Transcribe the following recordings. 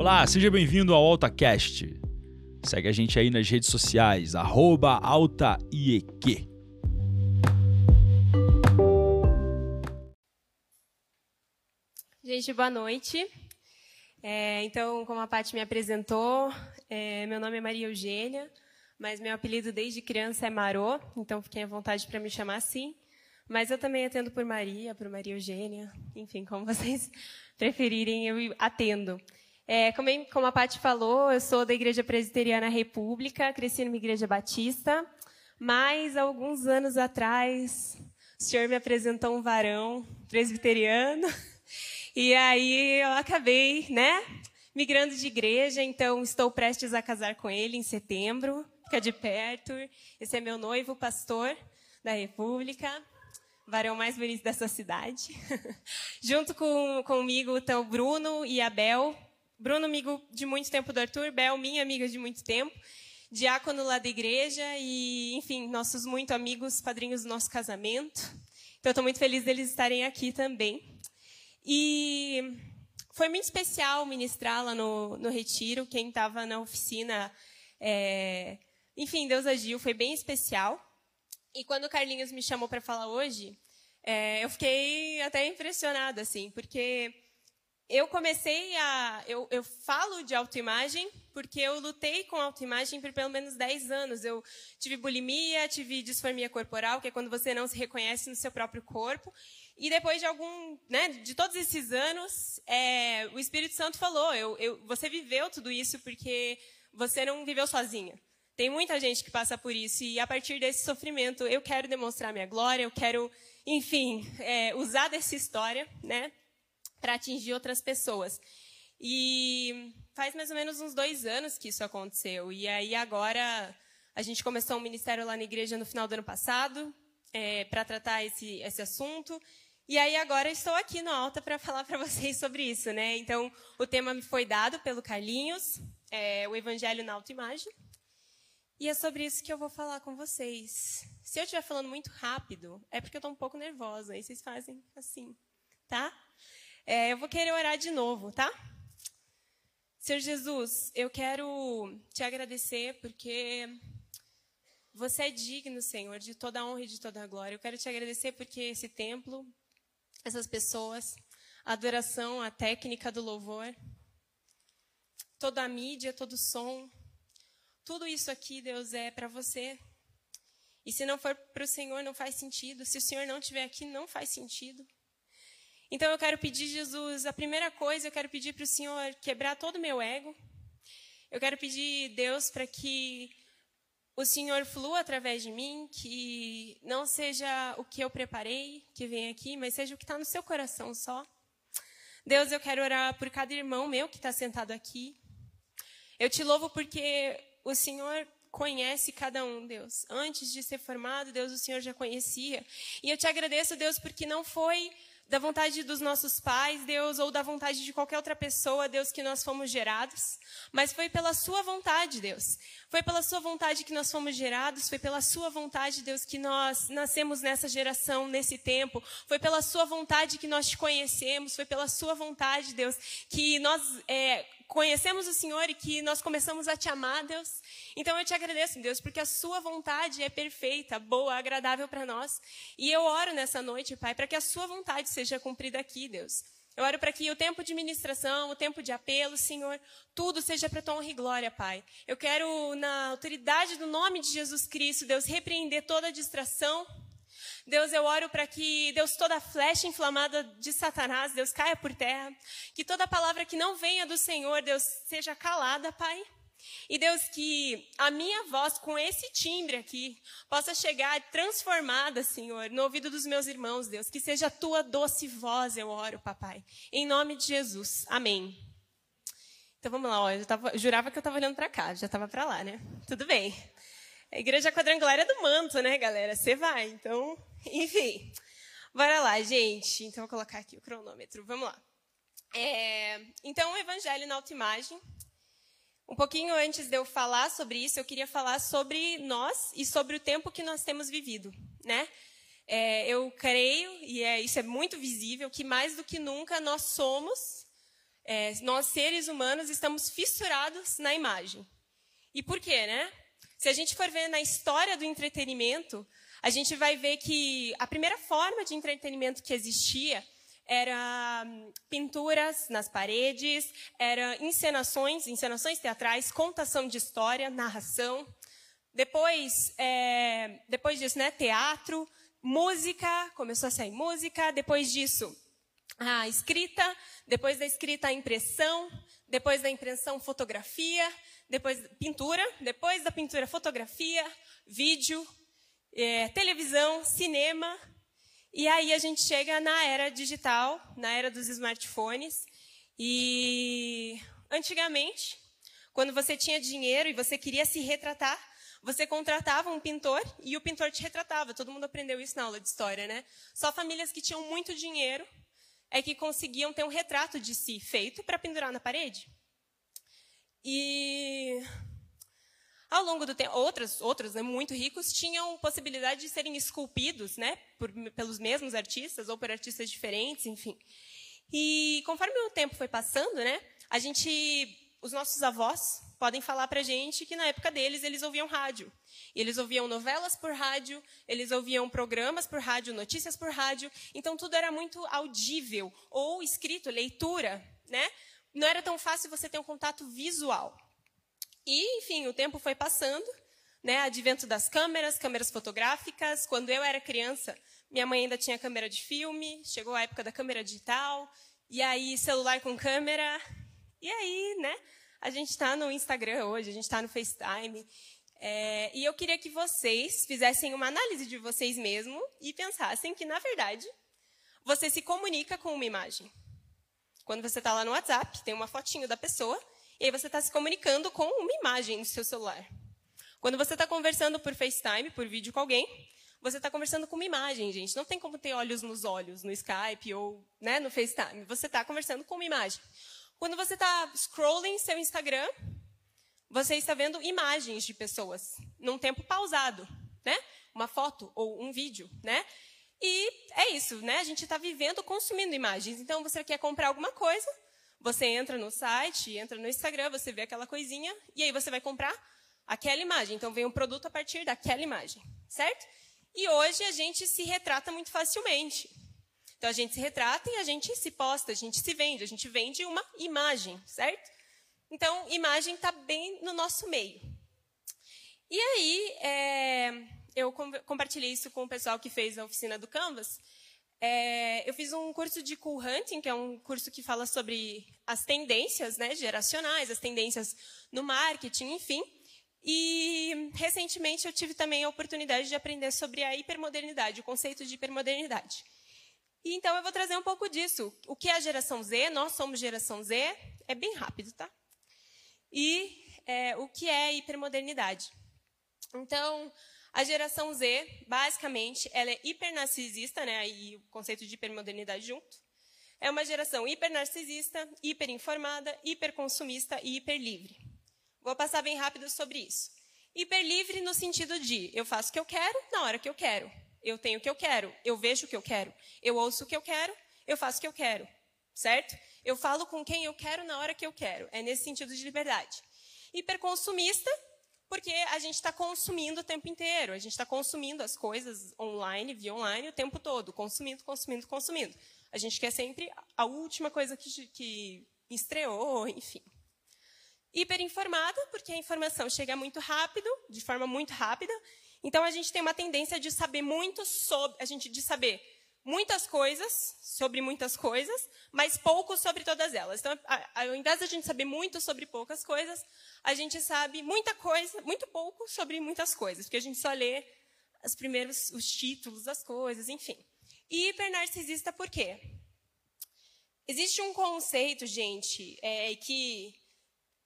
Olá, seja bem-vindo ao AltaCast. Segue a gente aí nas redes sociais, arroba AltaIEQ. Gente, boa noite. É, então, como a Paty me apresentou, é, meu nome é Maria Eugênia, mas meu apelido desde criança é Marô, então fiquem à vontade para me chamar assim. Mas eu também atendo por Maria, por Maria Eugênia, enfim, como vocês preferirem, eu atendo. É, como, como a Paty falou, eu sou da Igreja Presbiteriana República, cresci numa igreja batista, mas alguns anos atrás, o senhor me apresentou um varão presbiteriano, e aí eu acabei, né, migrando de igreja, então estou prestes a casar com ele em setembro, fica de perto. Esse é meu noivo, pastor da República, varão mais bonito dessa cidade. Junto com, comigo estão Bruno e Abel, Bruno, amigo de muito tempo do Arthur, Bel, minha amiga de muito tempo, diácono lá da igreja e, enfim, nossos muito amigos, padrinhos do nosso casamento. Então, estou muito feliz deles estarem aqui também. E foi muito especial ministrar lá no, no retiro. Quem estava na oficina, é... enfim, Deus agiu, foi bem especial. E quando o Carlinhos me chamou para falar hoje, é, eu fiquei até impressionada, assim, porque eu comecei a. Eu, eu falo de autoimagem porque eu lutei com autoimagem por pelo menos 10 anos. Eu tive bulimia, tive disformia corporal, que é quando você não se reconhece no seu próprio corpo. E depois de algum. Né, de todos esses anos, é, o Espírito Santo falou: eu, eu, você viveu tudo isso porque você não viveu sozinha. Tem muita gente que passa por isso. E a partir desse sofrimento, eu quero demonstrar minha glória, eu quero, enfim, é, usar dessa história, né? Para atingir outras pessoas. E faz mais ou menos uns dois anos que isso aconteceu. E aí agora a gente começou um ministério lá na igreja no final do ano passado é, para tratar esse, esse assunto. E aí agora estou aqui no Alta para falar para vocês sobre isso, né? Então o tema me foi dado pelo Carlinhos, é, o Evangelho na autoimagem. E é sobre isso que eu vou falar com vocês. Se eu estiver falando muito rápido, é porque eu estou um pouco nervosa. Aí vocês fazem assim, tá? É, eu vou querer orar de novo, tá? Senhor Jesus, eu quero te agradecer porque você é digno, Senhor, de toda a honra e de toda a glória. Eu quero te agradecer porque esse templo, essas pessoas, a adoração, a técnica do louvor, toda a mídia, todo o som, tudo isso aqui, Deus, é para você. E se não for para o Senhor, não faz sentido. Se o Senhor não estiver aqui, não faz sentido. Então eu quero pedir, Jesus, a primeira coisa, eu quero pedir para o Senhor quebrar todo o meu ego. Eu quero pedir, Deus, para que o Senhor flua através de mim, que não seja o que eu preparei, que vem aqui, mas seja o que está no seu coração só. Deus, eu quero orar por cada irmão meu que está sentado aqui. Eu te louvo porque o Senhor conhece cada um, Deus. Antes de ser formado, Deus, o Senhor já conhecia. E eu te agradeço, Deus, porque não foi da vontade dos nossos pais, Deus, ou da vontade de qualquer outra pessoa, Deus, que nós fomos gerados, mas foi pela Sua vontade, Deus. Foi pela Sua vontade que nós fomos gerados, foi pela Sua vontade, Deus, que nós nascemos nessa geração, nesse tempo. Foi pela Sua vontade que nós te conhecemos, foi pela Sua vontade, Deus, que nós é, conhecemos o Senhor e que nós começamos a te amar, Deus. Então eu te agradeço, Deus, porque a sua vontade é perfeita, boa, agradável para nós. E eu oro nessa noite, Pai, para que a sua vontade seja cumprida aqui, Deus. Eu oro para que o tempo de ministração, o tempo de apelo, Senhor, tudo seja para tua honra e glória, Pai. Eu quero, na autoridade do nome de Jesus Cristo, Deus, repreender toda distração, Deus, eu oro para que, Deus, toda flecha inflamada de Satanás, Deus, caia por terra. Que toda palavra que não venha do Senhor, Deus, seja calada, Pai. E Deus, que a minha voz, com esse timbre aqui, possa chegar transformada, Senhor, no ouvido dos meus irmãos, Deus. Que seja a tua doce voz, eu oro, papai. Em nome de Jesus. Amém. Então vamos lá, ó, eu tava, jurava que eu estava olhando para cá, já estava para lá, né? Tudo bem. A igreja quadrangular é do manto, né, galera? Você vai, então, enfim. Bora lá, gente. Então, vou colocar aqui o cronômetro. Vamos lá. É, então, o evangelho na autoimagem. Um pouquinho antes de eu falar sobre isso, eu queria falar sobre nós e sobre o tempo que nós temos vivido, né? É, eu creio, e é, isso é muito visível, que mais do que nunca nós somos É, nós, seres humanos, estamos fissurados na imagem. E por quê, né? Se a gente for ver na história do entretenimento, a gente vai ver que a primeira forma de entretenimento que existia era hum, pinturas nas paredes, era encenações, encenações teatrais, contação de história, narração. Depois, é, depois disso, né, teatro, música, começou a sair música. Depois disso, a escrita. Depois da escrita, a impressão. Depois da impressão, fotografia. Depois, pintura. Depois da pintura, fotografia, vídeo, é, televisão, cinema. E aí a gente chega na era digital, na era dos smartphones. E antigamente, quando você tinha dinheiro e você queria se retratar, você contratava um pintor e o pintor te retratava. Todo mundo aprendeu isso na aula de história, né? Só famílias que tinham muito dinheiro é que conseguiam ter um retrato de si feito para pendurar na parede. E ao longo do tempo, outros, outros né, muito ricos tinham possibilidade de serem esculpidos, né, por, pelos mesmos artistas ou por artistas diferentes, enfim. E conforme o tempo foi passando, né, a gente, os nossos avós podem falar para a gente que na época deles eles ouviam rádio. Eles ouviam novelas por rádio, eles ouviam programas por rádio, notícias por rádio. Então tudo era muito audível ou escrito, leitura, né? Não era tão fácil você ter um contato visual. E, enfim, o tempo foi passando, né? Advento das câmeras, câmeras fotográficas. Quando eu era criança, minha mãe ainda tinha câmera de filme, chegou a época da câmera digital, e aí celular com câmera. E aí, né? A gente está no Instagram hoje, a gente está no FaceTime. É, e eu queria que vocês fizessem uma análise de vocês mesmos e pensassem que, na verdade, você se comunica com uma imagem. Quando você está lá no WhatsApp, tem uma fotinho da pessoa, e aí você está se comunicando com uma imagem no seu celular. Quando você está conversando por FaceTime, por vídeo com alguém, você está conversando com uma imagem, gente. Não tem como ter olhos nos olhos no Skype ou né, no FaceTime. Você está conversando com uma imagem. Quando você está scrolling seu Instagram, você está vendo imagens de pessoas num tempo pausado, né? Uma foto ou um vídeo, né? E é isso, né? A gente está vivendo consumindo imagens. Então, você quer comprar alguma coisa, você entra no site, entra no Instagram, você vê aquela coisinha, e aí você vai comprar aquela imagem. Então, vem um produto a partir daquela imagem, certo? E hoje a gente se retrata muito facilmente. Então a gente se retrata e a gente se posta, a gente se vende, a gente vende uma imagem, certo? Então, imagem está bem no nosso meio. E aí, é, eu compartilhei isso com o pessoal que fez a oficina do Canvas. É, eu fiz um curso de Cool Hunting, que é um curso que fala sobre as tendências né, geracionais, as tendências no marketing, enfim. E recentemente eu tive também a oportunidade de aprender sobre a hipermodernidade, o conceito de hipermodernidade. E então eu vou trazer um pouco disso. O que é a geração Z? Nós somos geração Z. É bem rápido, tá? E é, o que é hipermodernidade? Então, a geração Z, basicamente, ela é hipernarcisista, né? E o conceito de hipermodernidade junto. É uma geração hipernarcisista, hiperinformada, hiperconsumista e hiperlivre. Vou passar bem rápido sobre isso. Hiperlivre no sentido de eu faço o que eu quero na hora que eu quero. Eu tenho o que eu quero, eu vejo o que eu quero, eu ouço o que eu quero, eu faço o que eu quero, certo? Eu falo com quem eu quero na hora que eu quero. É nesse sentido de liberdade. Hiperconsumista, porque a gente está consumindo o tempo inteiro. A gente está consumindo as coisas online, via online, o tempo todo. Consumindo, consumindo, consumindo. A gente quer sempre a última coisa que, que estreou, enfim. Hiperinformada, porque a informação chega muito rápido, de forma muito rápida, então a gente tem uma tendência de saber muito sobre, a gente de saber muitas coisas sobre muitas coisas, mas pouco sobre todas elas. Então, ao invés de a gente saber muito sobre poucas coisas, a gente sabe muita coisa, muito pouco sobre muitas coisas, porque a gente só lê os primeiros os títulos das coisas, enfim. E hipernarcisista por quê? Existe um conceito, gente, é, que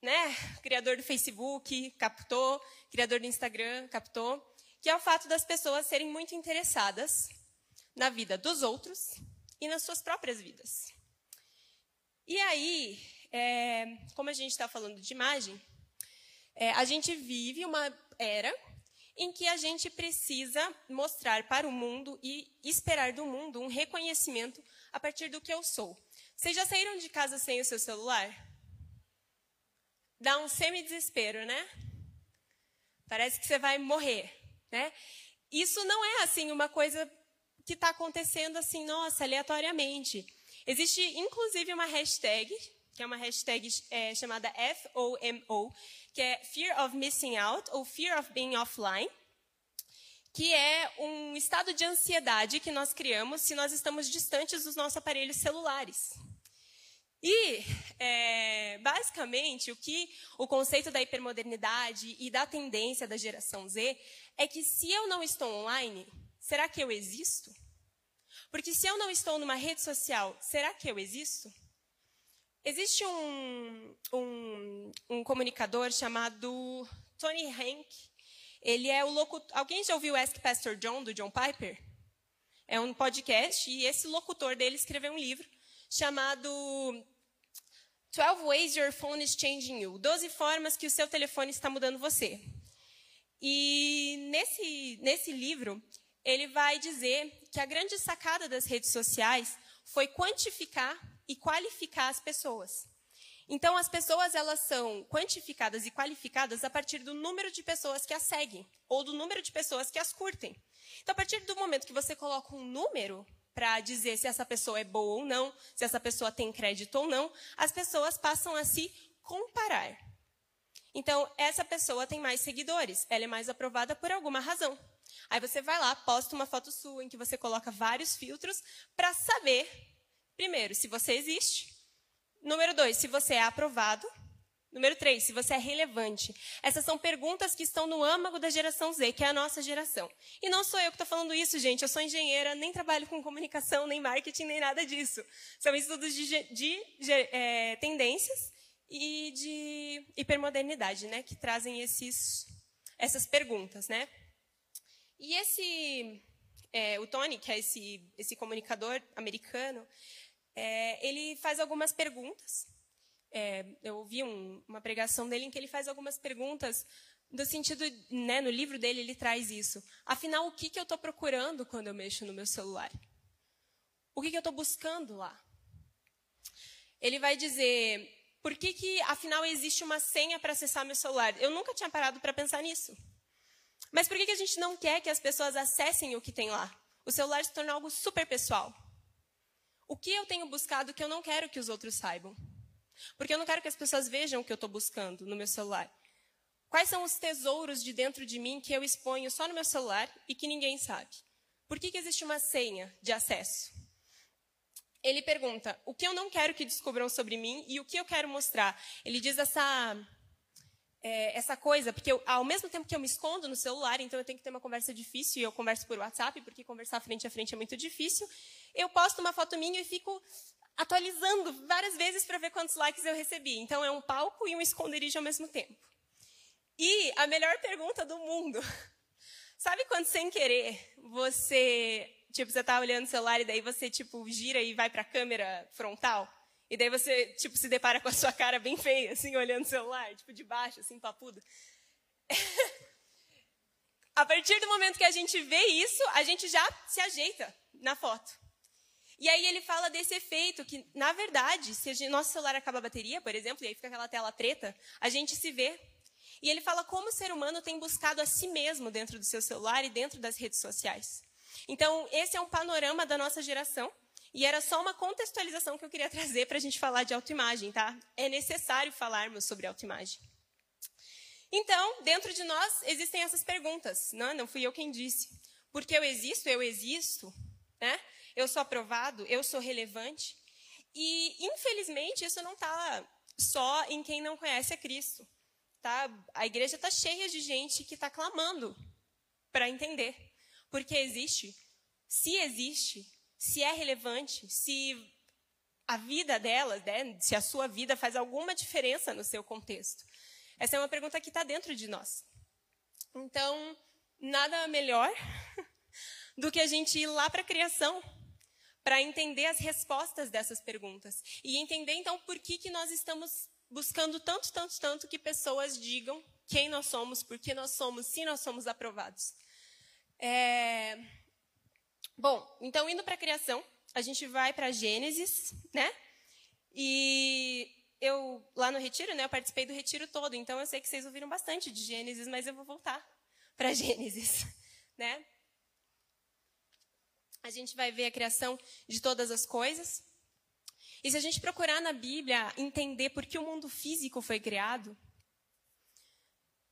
né, criador do Facebook captou, criador do Instagram captou, que é o fato das pessoas serem muito interessadas na vida dos outros e nas suas próprias vidas. E aí, é, como a gente está falando de imagem, é, a gente vive uma era em que a gente precisa mostrar para o mundo e esperar do mundo um reconhecimento a partir do que eu sou. Vocês já saíram de casa sem o seu celular? Dá um semi-desespero, né? Parece que você vai morrer, né? Isso não é assim uma coisa que está acontecendo assim, nossa, aleatoriamente. Existe inclusive uma hashtag, que é uma hashtag é, chamada FOMO, que é Fear of Missing Out ou Fear of Being Offline, que é um estado de ansiedade que nós criamos se nós estamos distantes dos nossos aparelhos celulares. E, é, basicamente, o que o conceito da hipermodernidade e da tendência da geração Z é que se eu não estou online, será que eu existo? Porque se eu não estou numa rede social, será que eu existo? Existe um, um, um comunicador chamado Tony Hank. Ele é o locutor. Alguém já ouviu Ask Pastor John, do John Piper? É um podcast e esse locutor dele escreveu um livro chamado 12 Ways Your Phone is Changing You. 12 formas que o seu telefone está mudando você. E nesse, nesse livro, ele vai dizer que a grande sacada das redes sociais foi quantificar e qualificar as pessoas. Então, as pessoas elas são quantificadas e qualificadas a partir do número de pessoas que as seguem ou do número de pessoas que as curtem. Então, a partir do momento que você coloca um número para dizer se essa pessoa é boa ou não, se essa pessoa tem crédito ou não, as pessoas passam a se comparar. Então, essa pessoa tem mais seguidores, ela é mais aprovada por alguma razão. Aí você vai lá, posta uma foto sua em que você coloca vários filtros para saber, primeiro, se você existe. Número dois, se você é aprovado. Número três, se você é relevante. Essas são perguntas que estão no âmago da geração Z, que é a nossa geração. E não sou eu que estou falando isso, gente. Eu sou engenheira, nem trabalho com comunicação, nem marketing, nem nada disso. São estudos de, de, é, tendências e de hipermodernidade, né, que trazem esses, essas perguntas, né? E esse, é, o Tony, que é esse, esse comunicador americano, é, ele faz algumas perguntas. É, eu ouvi um, uma pregação dele em que ele faz algumas perguntas no sentido, né, no livro dele ele traz isso. Afinal, o que, que eu estou procurando quando eu mexo no meu celular? O que, que eu estou buscando lá? Ele vai dizer, por que, que afinal existe uma senha para acessar meu celular? Eu nunca tinha parado para pensar nisso. Mas por que, a gente não quer que as pessoas acessem o que tem lá? O celular se torna algo super pessoal. O que eu tenho buscado que eu não quero que os outros saibam? Porque eu não quero que as pessoas vejam o que eu estou buscando no meu celular. Quais são os tesouros de dentro de mim que eu exponho só no meu celular e que ninguém sabe? Por que, que existe uma senha de acesso? Ele pergunta: o que eu não quero que descubram sobre mim e o que eu quero mostrar? Ele diz essa é, essa coisa, porque eu, ao mesmo tempo que eu me escondo no celular, então eu tenho que ter uma conversa difícil e eu converso por WhatsApp, porque conversar frente a frente é muito difícil. Eu posto uma foto minha e fico atualizando várias vezes para ver quantos likes eu recebi. Então é um palco e um esconderijo ao mesmo tempo. E a melhor pergunta do mundo. Sabe quando sem querer você, tipo, você tá olhando o celular e daí você tipo gira e vai para a câmera frontal? E daí você, tipo, se depara com a sua cara bem feia, assim, olhando o celular, tipo, de baixo, assim, papuda. a partir do momento que a gente vê isso, a gente já se ajeita na foto. E aí ele fala desse efeito que, na verdade, se nosso celular acaba a bateria, por exemplo, e aí fica aquela tela preta, a gente se vê. E ele fala como o ser humano tem buscado a si mesmo dentro do seu celular e dentro das redes sociais. Então, esse é um panorama da nossa geração. E era só uma contextualização que eu queria trazer para a gente falar de autoimagem, tá? É necessário falarmos sobre autoimagem. Então, dentro de nós existem essas perguntas. Não, não fui eu quem disse. Porque eu existo, eu existo, né? Eu sou aprovado, eu sou relevante. E, infelizmente, isso não está só em quem não conhece a Cristo. Tá? A igreja está cheia de gente que está clamando para entender. Porque existe. Se existe, se é relevante, se a vida dela, né, se a sua vida faz alguma diferença no seu contexto. Essa é uma pergunta que está dentro de nós. Então, nada melhor do que a gente ir lá para a criação para entender as respostas dessas perguntas e entender então por que que nós estamos buscando tanto, tanto, tanto que pessoas digam quem nós somos, por que nós somos, se nós somos aprovados. É... Bom, então indo para a criação, a gente vai para Gênesis, né? E eu, lá no retiro, né, eu participei do retiro todo, então eu sei que vocês ouviram bastante de Gênesis, mas eu vou voltar para Gênesis, né? A gente vai ver a criação de todas as coisas. E se a gente procurar na Bíblia entender por que o mundo físico foi criado,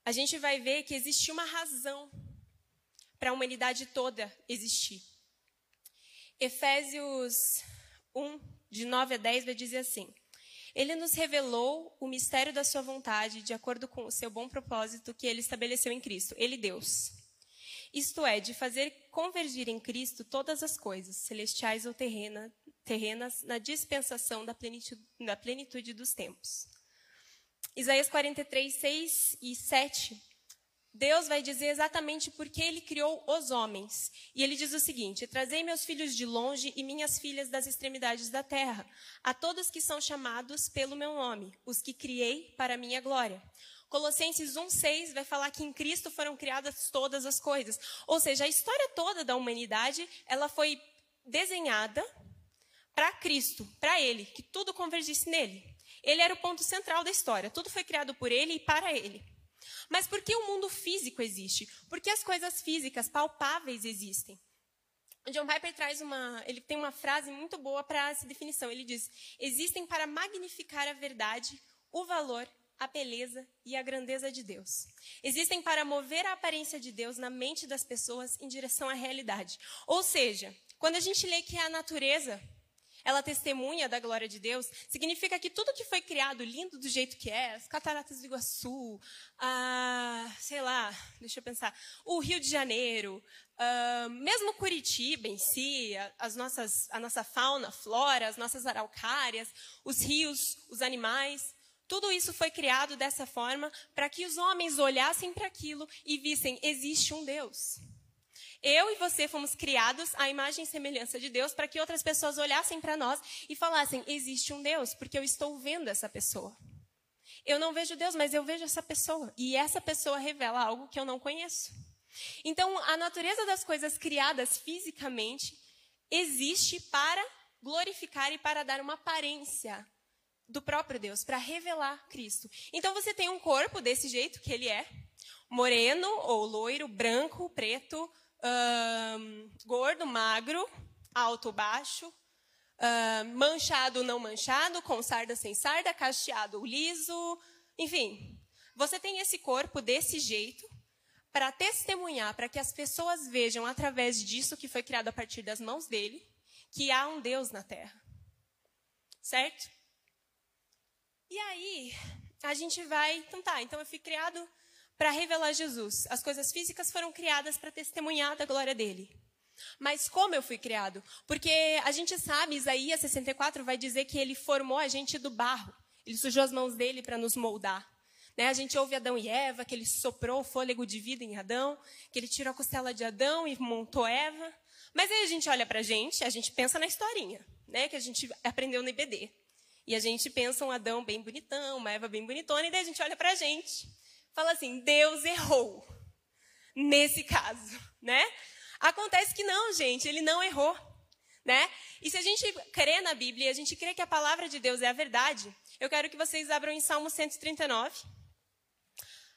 a gente vai ver que existe uma razão para a humanidade toda existir. Efésios 1, de 9 a 10, vai dizer assim: Ele nos revelou o mistério da sua vontade, de acordo com o seu bom propósito que ele estabeleceu em Cristo, ele Deus. Isto é, de fazer convergir em Cristo todas as coisas, celestiais ou terrena, terrenas, na dispensação da plenitude, da plenitude dos tempos. Isaías 43, 6 e 7 Deus vai dizer exatamente por que ele criou os homens. E ele diz o seguinte: Trazei meus filhos de longe e minhas filhas das extremidades da terra, a todos que são chamados pelo meu nome, os que criei para minha glória. Colossenses 1,6 vai falar que em Cristo foram criadas todas as coisas. Ou seja, a história toda da humanidade, ela foi desenhada para Cristo, para Ele, que tudo convergisse nele. Ele era o ponto central da história. Tudo foi criado por Ele e para Ele. Mas por que o mundo físico existe? Porque as coisas físicas, palpáveis, existem. O John Piper traz uma, ele tem uma frase muito boa para essa definição. Ele diz: existem para magnificar a verdade, o valor, a beleza e a grandeza de Deus. Existem para mover a aparência de Deus na mente das pessoas em direção à realidade. Ou seja, quando a gente lê que a natureza ela testemunha da glória de Deus, significa que tudo que foi criado lindo do jeito que é, as cataratas do Iguaçu, a, sei lá, deixa eu pensar, o Rio de Janeiro, a, mesmo Curitiba em si, as nossas, a nossa fauna, flora, as nossas araucárias, os rios, os animais, tudo isso foi criado dessa forma para que os homens olhassem para aquilo e vissem: existe um Deus. Eu e você fomos criados à imagem e semelhança de Deus para que outras pessoas olhassem para nós e falassem: existe um Deus, porque eu estou vendo essa pessoa. Eu não vejo Deus, mas eu vejo essa pessoa. E essa pessoa revela algo que eu não conheço. Então, a natureza das coisas criadas fisicamente existe para glorificar e para dar uma aparência do próprio Deus, para revelar Cristo. Então, você tem um corpo desse jeito que ele é, moreno ou loiro, branco, preto, gordo, magro, alto, baixo, manchado, não manchado, com sarda, sem sarda, cacheado, liso, enfim. Você tem esse corpo desse jeito para testemunhar, para que as pessoas vejam através disso que foi criado a partir das mãos dele, que há um Deus na Terra. Certo? E aí, a gente vai. Então tá, então eu fui criado para revelar Jesus. As coisas físicas foram criadas para testemunhar da glória dele. Mas como eu fui criado? Porque a gente sabe, Isaías 64 vai dizer que ele formou a gente do barro. Ele sujou as mãos dele para nos moldar. Né? A gente ouve Adão e Eva, que ele soprou o fôlego de vida em Adão, que ele tirou a costela de Adão e montou Eva. Mas aí a gente olha para a gente, a gente pensa na historinha, né? que a gente aprendeu no IBD. E a gente pensa um Adão bem bonitão, uma Eva bem bonitona, e daí a gente olha para a gente fala assim: Deus errou nesse caso, né? Acontece que não, gente, ele não errou, né? E se a gente crê na Bíblia, a gente crê que a palavra de Deus é a verdade, eu quero que vocês abram em Salmo 139,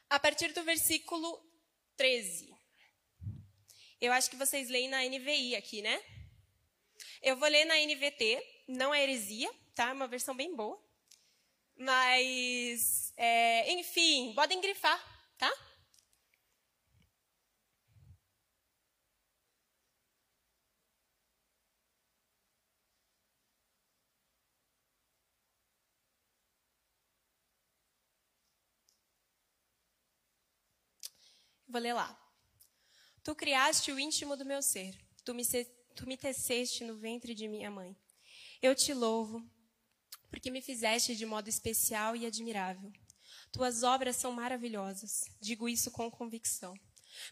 a partir do versículo 13. Eu acho que vocês leem na NVI aqui, né? Eu vou ler na NVT, não é heresia, tá? É uma versão bem boa. Mas, é, enfim, podem grifar, tá? Vou ler lá. Tu criaste o íntimo do meu ser. Tu me, tu me teceste no ventre de minha mãe. Eu te louvo, porque me fizeste de modo especial e admirável. Tuas obras são maravilhosas, digo isso com convicção.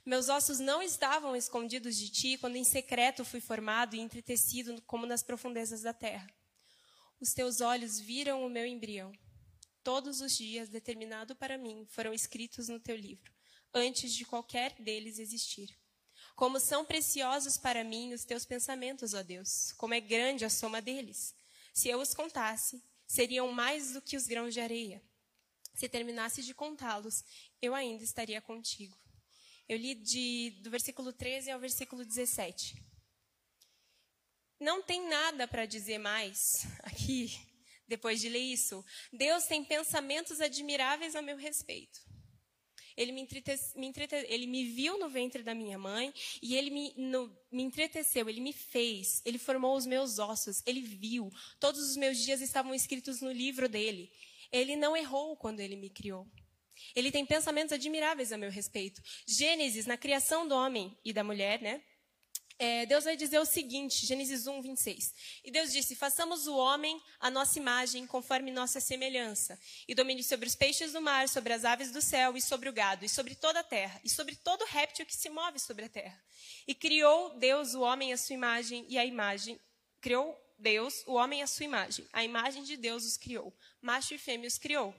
Meus ossos não estavam escondidos de ti quando em secreto fui formado e entretecido como nas profundezas da terra. Os teus olhos viram o meu embrião. Todos os dias determinado para mim foram escritos no teu livro, antes de qualquer deles existir. Como são preciosos para mim os teus pensamentos, ó Deus, como é grande a soma deles. Se eu os contasse, seriam mais do que os grãos de areia. Se terminasse de contá-los, eu ainda estaria contigo. Eu li de, do versículo 13 ao versículo 17. Não tem nada para dizer mais aqui, depois de ler isso. Deus tem pensamentos admiráveis a meu respeito. Ele me, me ele me viu no ventre da minha mãe e ele me, no, me entreteceu, ele me fez, ele formou os meus ossos, ele viu. Todos os meus dias estavam escritos no livro dele. Ele não errou quando ele me criou. Ele tem pensamentos admiráveis a meu respeito. Gênesis, na criação do homem e da mulher, né? É, Deus vai dizer o seguinte, Gênesis 1, 26. E Deus disse: Façamos o homem a nossa imagem, conforme nossa semelhança, e domine sobre os peixes do mar, sobre as aves do céu, e sobre o gado, e sobre toda a terra, e sobre todo réptil que se move sobre a terra. E criou Deus o homem à sua imagem, e a imagem. Criou Deus o homem à sua imagem. A imagem de Deus os criou. Macho e fêmea os criou.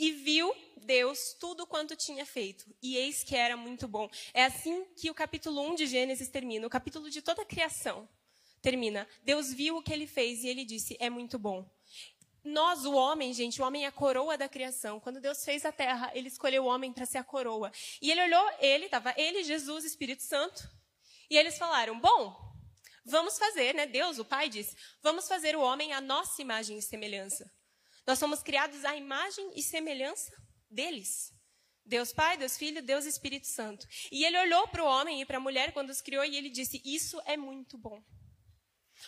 E viu Deus tudo quanto tinha feito, e eis que era muito bom. É assim que o capítulo 1 de Gênesis termina, o capítulo de toda a criação termina. Deus viu o que ele fez e ele disse: é muito bom. Nós, o homem, gente, o homem é a coroa da criação. Quando Deus fez a terra, ele escolheu o homem para ser a coroa. E ele olhou, ele, estava ele, Jesus, Espírito Santo, e eles falaram: bom, vamos fazer, né? Deus, o Pai, disse: vamos fazer o homem a nossa imagem e semelhança. Nós somos criados à imagem e semelhança deles. Deus Pai, Deus Filho, Deus Espírito Santo. E ele olhou para o homem e para a mulher quando os criou e ele disse: Isso é muito bom.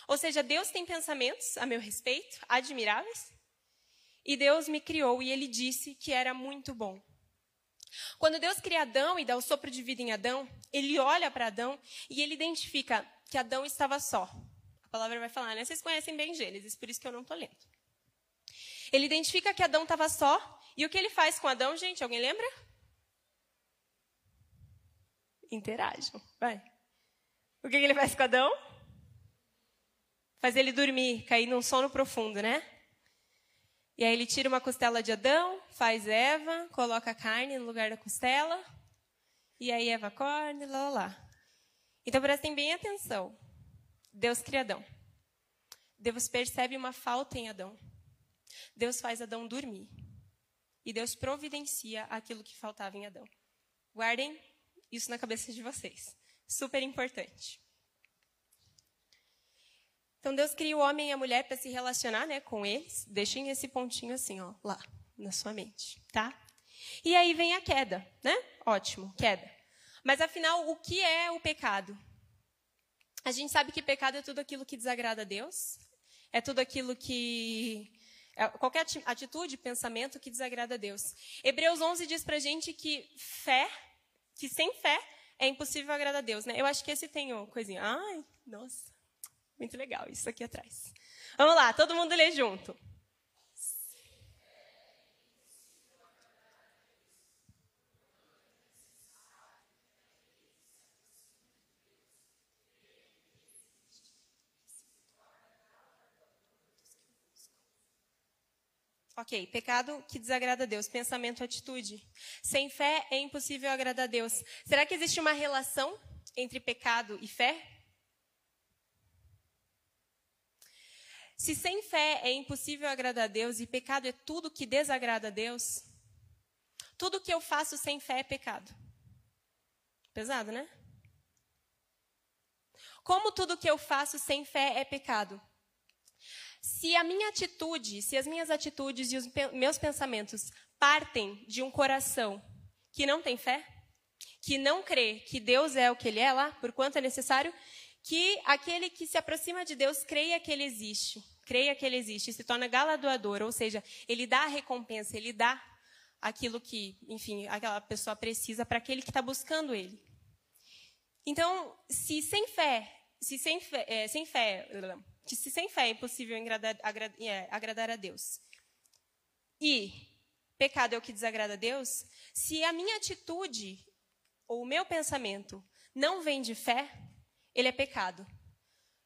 Ou seja, Deus tem pensamentos a meu respeito, admiráveis, e Deus me criou e ele disse que era muito bom. Quando Deus cria Adão e dá o sopro de vida em Adão, ele olha para Adão e ele identifica que Adão estava só. A palavra vai falar, né? Vocês conhecem bem Gênesis, por isso que eu não estou lendo. Ele identifica que Adão estava só. E o que ele faz com Adão, gente? Alguém lembra? Interajam. Vai. O que ele faz com Adão? Faz ele dormir, cair num sono profundo, né? E aí ele tira uma costela de Adão, faz Eva, coloca a carne no lugar da costela. E aí Eva acorda, lá, lá, lá. Então prestem bem atenção. Deus cria Adão. Deus percebe uma falta em Adão. Deus faz Adão dormir. E Deus providencia aquilo que faltava em Adão. Guardem isso na cabeça de vocês. Super importante. Então Deus cria o homem e a mulher para se relacionar, né, com eles. Deixem esse pontinho assim, ó, lá na sua mente, tá? E aí vem a queda, né? Ótimo, queda. Mas afinal, o que é o pecado? A gente sabe que pecado é tudo aquilo que desagrada a Deus, é tudo aquilo que qualquer atitude, pensamento que desagrada a Deus. Hebreus 11 diz pra gente que fé, que sem fé é impossível agradar a Deus, né? Eu acho que esse tem uma coisinha. Ai, nossa, muito legal isso aqui atrás. Vamos lá, todo mundo lê junto. Ok, pecado que desagrada a Deus, pensamento, atitude. Sem fé é impossível agradar a Deus. Será que existe uma relação entre pecado e fé? Se sem fé é impossível agradar a Deus e pecado é tudo que desagrada a Deus, tudo que eu faço sem fé é pecado. Pesado, né? Como tudo que eu faço sem fé é pecado? Se a minha atitude, se as minhas atitudes e os meus pensamentos partem de um coração que não tem fé, que não crê que Deus é o que ele é lá, por quanto é necessário, que aquele que se aproxima de Deus creia que ele existe, creia que ele existe, se torna galardoador, ou seja, ele dá a recompensa, ele dá aquilo que, enfim, aquela pessoa precisa para aquele que está buscando ele. Então, se sem fé, se sem fé, é, sem fé que se sem fé é impossível agradar, é, agradar a Deus, e pecado é o que desagrada a Deus, se a minha atitude ou o meu pensamento não vem de fé, ele é pecado.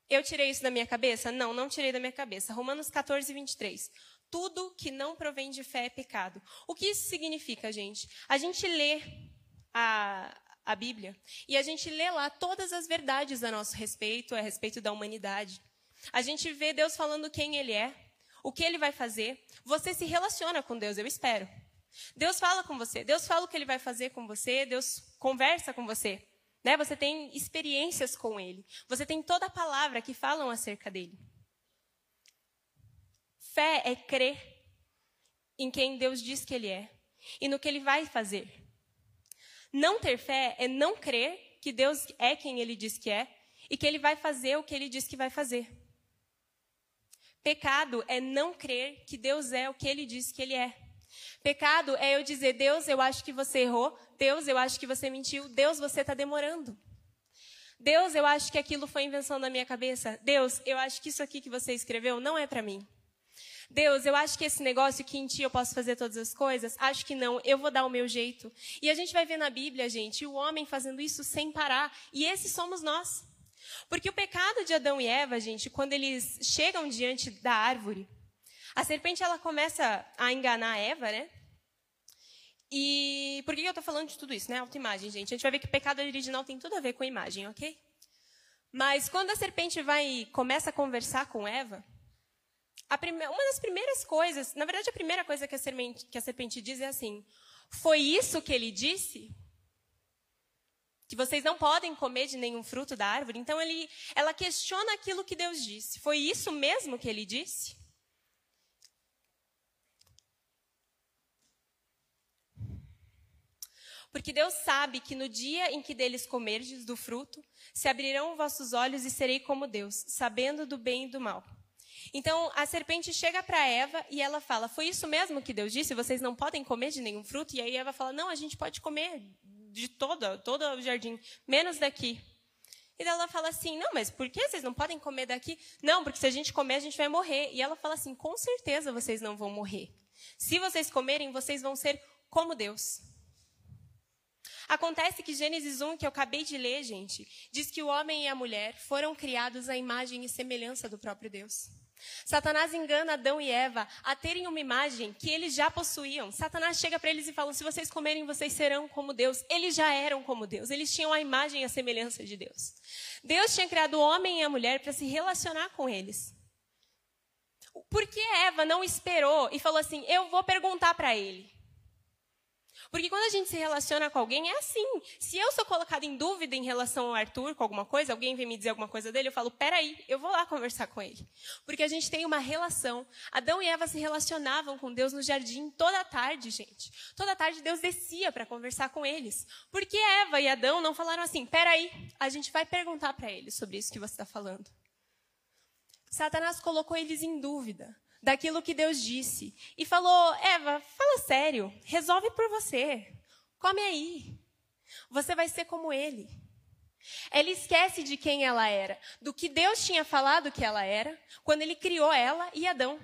Eu tirei isso da minha cabeça? Não, não tirei da minha cabeça. Romanos 14, 23. Tudo que não provém de fé é pecado. O que isso significa, gente? A gente lê a, a Bíblia e a gente lê lá todas as verdades a nosso respeito, a respeito da humanidade. A gente vê Deus falando quem Ele é, o que ele vai fazer. Você se relaciona com Deus, eu espero. Deus fala com você, Deus fala o que ele vai fazer com você, Deus conversa com você. Né? Você tem experiências com ele. Você tem toda a palavra que falam acerca dele. Fé é crer em quem Deus diz que ele é e no que ele vai fazer. Não ter fé é não crer que Deus é quem ele diz que é e que ele vai fazer o que ele diz que vai fazer. Pecado é não crer que Deus é o que ele diz que ele é. Pecado é eu dizer, Deus, eu acho que você errou. Deus, eu acho que você mentiu. Deus, você está demorando. Deus, eu acho que aquilo foi invenção da minha cabeça. Deus, eu acho que isso aqui que você escreveu não é para mim. Deus, eu acho que esse negócio que em ti eu posso fazer todas as coisas, acho que não, eu vou dar o meu jeito. E a gente vai ver na Bíblia, gente, o homem fazendo isso sem parar. E esses somos nós. Porque o pecado de Adão e Eva, gente, quando eles chegam diante da árvore, a serpente ela começa a enganar Eva, né? E por que eu estou falando de tudo isso, né? Autoimagem, gente. A gente vai ver que o pecado original tem tudo a ver com a imagem, ok? Mas quando a serpente vai começa a conversar com Eva, prime... uma das primeiras coisas, na verdade a primeira coisa que a, serpente, que a serpente diz é assim: Foi isso que ele disse? Que vocês não podem comer de nenhum fruto da árvore. Então ele, ela questiona aquilo que Deus disse. Foi isso mesmo que ele disse? Porque Deus sabe que no dia em que deles comerdes do fruto, se abrirão vossos olhos e serei como Deus, sabendo do bem e do mal. Então a serpente chega para Eva e ela fala: Foi isso mesmo que Deus disse? Vocês não podem comer de nenhum fruto? E aí Eva fala: Não, a gente pode comer de todo, todo o jardim, menos daqui. E ela fala assim: Não, mas por que vocês não podem comer daqui? Não, porque se a gente comer, a gente vai morrer. E ela fala assim: Com certeza vocês não vão morrer. Se vocês comerem, vocês vão ser como Deus. Acontece que Gênesis 1, que eu acabei de ler, gente, diz que o homem e a mulher foram criados à imagem e semelhança do próprio Deus. Satanás engana Adão e Eva a terem uma imagem que eles já possuíam. Satanás chega para eles e fala: se vocês comerem, vocês serão como Deus. Eles já eram como Deus. Eles tinham a imagem e a semelhança de Deus. Deus tinha criado o homem e a mulher para se relacionar com eles. Por que Eva não esperou e falou assim: eu vou perguntar para ele? Porque quando a gente se relaciona com alguém, é assim. Se eu sou colocada em dúvida em relação ao Arthur com alguma coisa, alguém vem me dizer alguma coisa dele, eu falo, peraí, eu vou lá conversar com ele. Porque a gente tem uma relação. Adão e Eva se relacionavam com Deus no jardim toda tarde, gente. Toda tarde Deus descia para conversar com eles. Por que Eva e Adão não falaram assim, peraí, a gente vai perguntar para eles sobre isso que você está falando? Satanás colocou eles em dúvida daquilo que Deus disse. E falou: Eva, fala sério, resolve por você. Come aí. Você vai ser como ele. Ela esquece de quem ela era, do que Deus tinha falado que ela era, quando ele criou ela e Adão.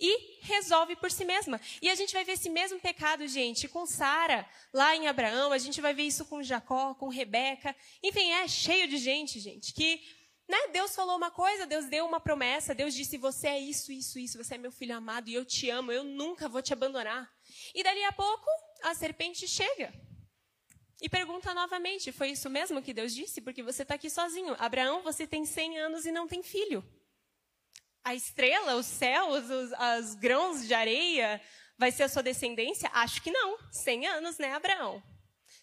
E resolve por si mesma. E a gente vai ver esse mesmo pecado, gente, com Sara, lá em Abraão, a gente vai ver isso com Jacó, com Rebeca. Enfim, é cheio de gente, gente, que né? Deus falou uma coisa, Deus deu uma promessa, Deus disse: Você é isso, isso, isso, você é meu filho amado e eu te amo, eu nunca vou te abandonar. E dali a pouco, a serpente chega e pergunta novamente: Foi isso mesmo que Deus disse? Porque você está aqui sozinho. Abraão, você tem 100 anos e não tem filho. A estrela, os céus, os as grãos de areia, vai ser a sua descendência? Acho que não. 100 anos, né, Abraão?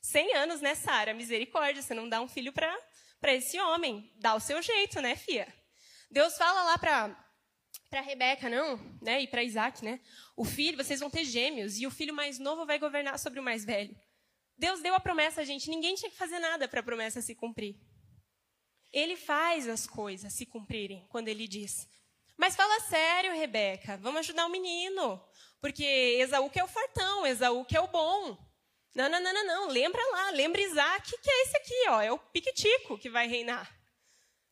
100 anos, né, Sara? Misericórdia, você não dá um filho para para esse homem. Dá o seu jeito, né, fia? Deus fala lá para para Rebeca, não, né, e para Isaac, né? O filho, vocês vão ter gêmeos e o filho mais novo vai governar sobre o mais velho. Deus deu a promessa, gente. Ninguém tinha que fazer nada para a promessa se cumprir. Ele faz as coisas se cumprirem quando ele diz. Mas fala sério, Rebeca, vamos ajudar o menino. Porque Esaú que é o fortão, Esaú que é o bom. Não, não, não, não, não. Lembra lá, lembra Isaac, que é esse aqui, ó, é o piquitico que vai reinar.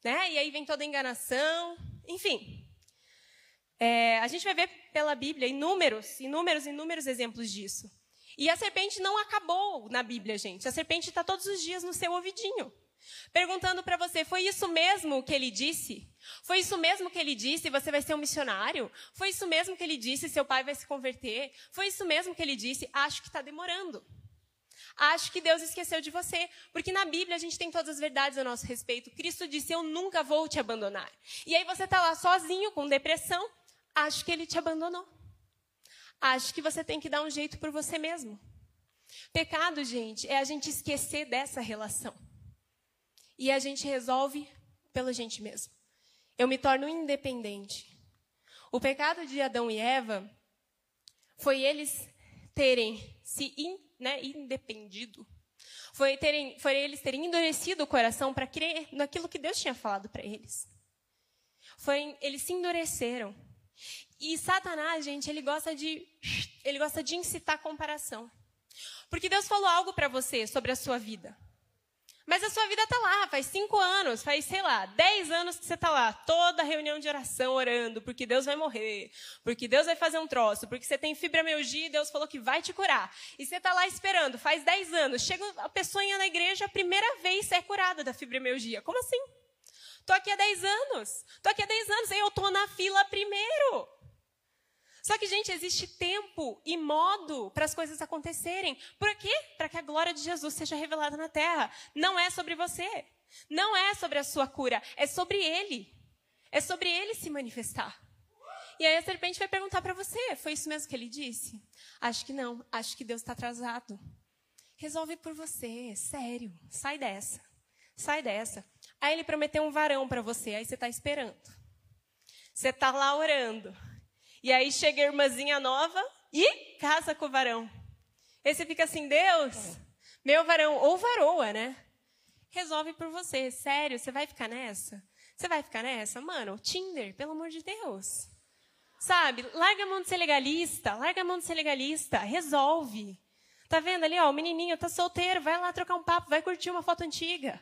Né? E aí vem toda a enganação, enfim. É, a gente vai ver pela Bíblia inúmeros, inúmeros, inúmeros exemplos disso. E a serpente não acabou na Bíblia, gente. A serpente está todos os dias no seu ouvidinho. Perguntando para você, foi isso mesmo que ele disse? Foi isso mesmo que ele disse, você vai ser um missionário? Foi isso mesmo que ele disse, seu pai vai se converter? Foi isso mesmo que ele disse, acho que está demorando acho que Deus esqueceu de você. Porque na Bíblia a gente tem todas as verdades a nosso respeito. Cristo disse: Eu nunca vou te abandonar. E aí você está lá sozinho, com depressão, acho que ele te abandonou. Acho que você tem que dar um jeito por você mesmo. Pecado, gente, é a gente esquecer dessa relação. E a gente resolve pela gente mesmo. Eu me torno independente. O pecado de Adão e Eva foi eles terem se in, né, independido. Foi, terem, foi eles terem endurecido o coração para crer naquilo que Deus tinha falado para eles. Foi, eles se endureceram. E Satanás, gente, ele gosta de ele gosta de incitar comparação. Porque Deus falou algo para você sobre a sua vida. Mas a sua vida está lá, faz cinco anos, faz, sei lá, dez anos que você está lá, toda reunião de oração orando, porque Deus vai morrer, porque Deus vai fazer um troço, porque você tem fibromialgia e Deus falou que vai te curar. E você está lá esperando, faz dez anos, chega a pessoa na igreja, a primeira vez você é curada da fibromialgia. Como assim? Estou aqui há dez anos, estou aqui há dez anos, eu estou na fila primeiro. Só que, gente, existe tempo e modo para as coisas acontecerem. Por quê? Para que a glória de Jesus seja revelada na terra. Não é sobre você. Não é sobre a sua cura. É sobre Ele. É sobre Ele se manifestar. E aí a serpente vai perguntar para você: foi isso mesmo que ele disse? Acho que não. Acho que Deus está atrasado. Resolve por você. Sério. Sai dessa. Sai dessa. Aí ele prometeu um varão para você. Aí você está esperando. Você está lá orando. E aí chega a irmãzinha nova e casa com o varão. Aí você fica assim, Deus, meu varão, ou varoa, né? Resolve por você. Sério, você vai ficar nessa? Você vai ficar nessa? Mano, Tinder, pelo amor de Deus. Sabe? Larga a mão de ser legalista, larga a mão de ser legalista, resolve. Tá vendo ali, ó, o menininho tá solteiro, vai lá trocar um papo, vai curtir uma foto antiga.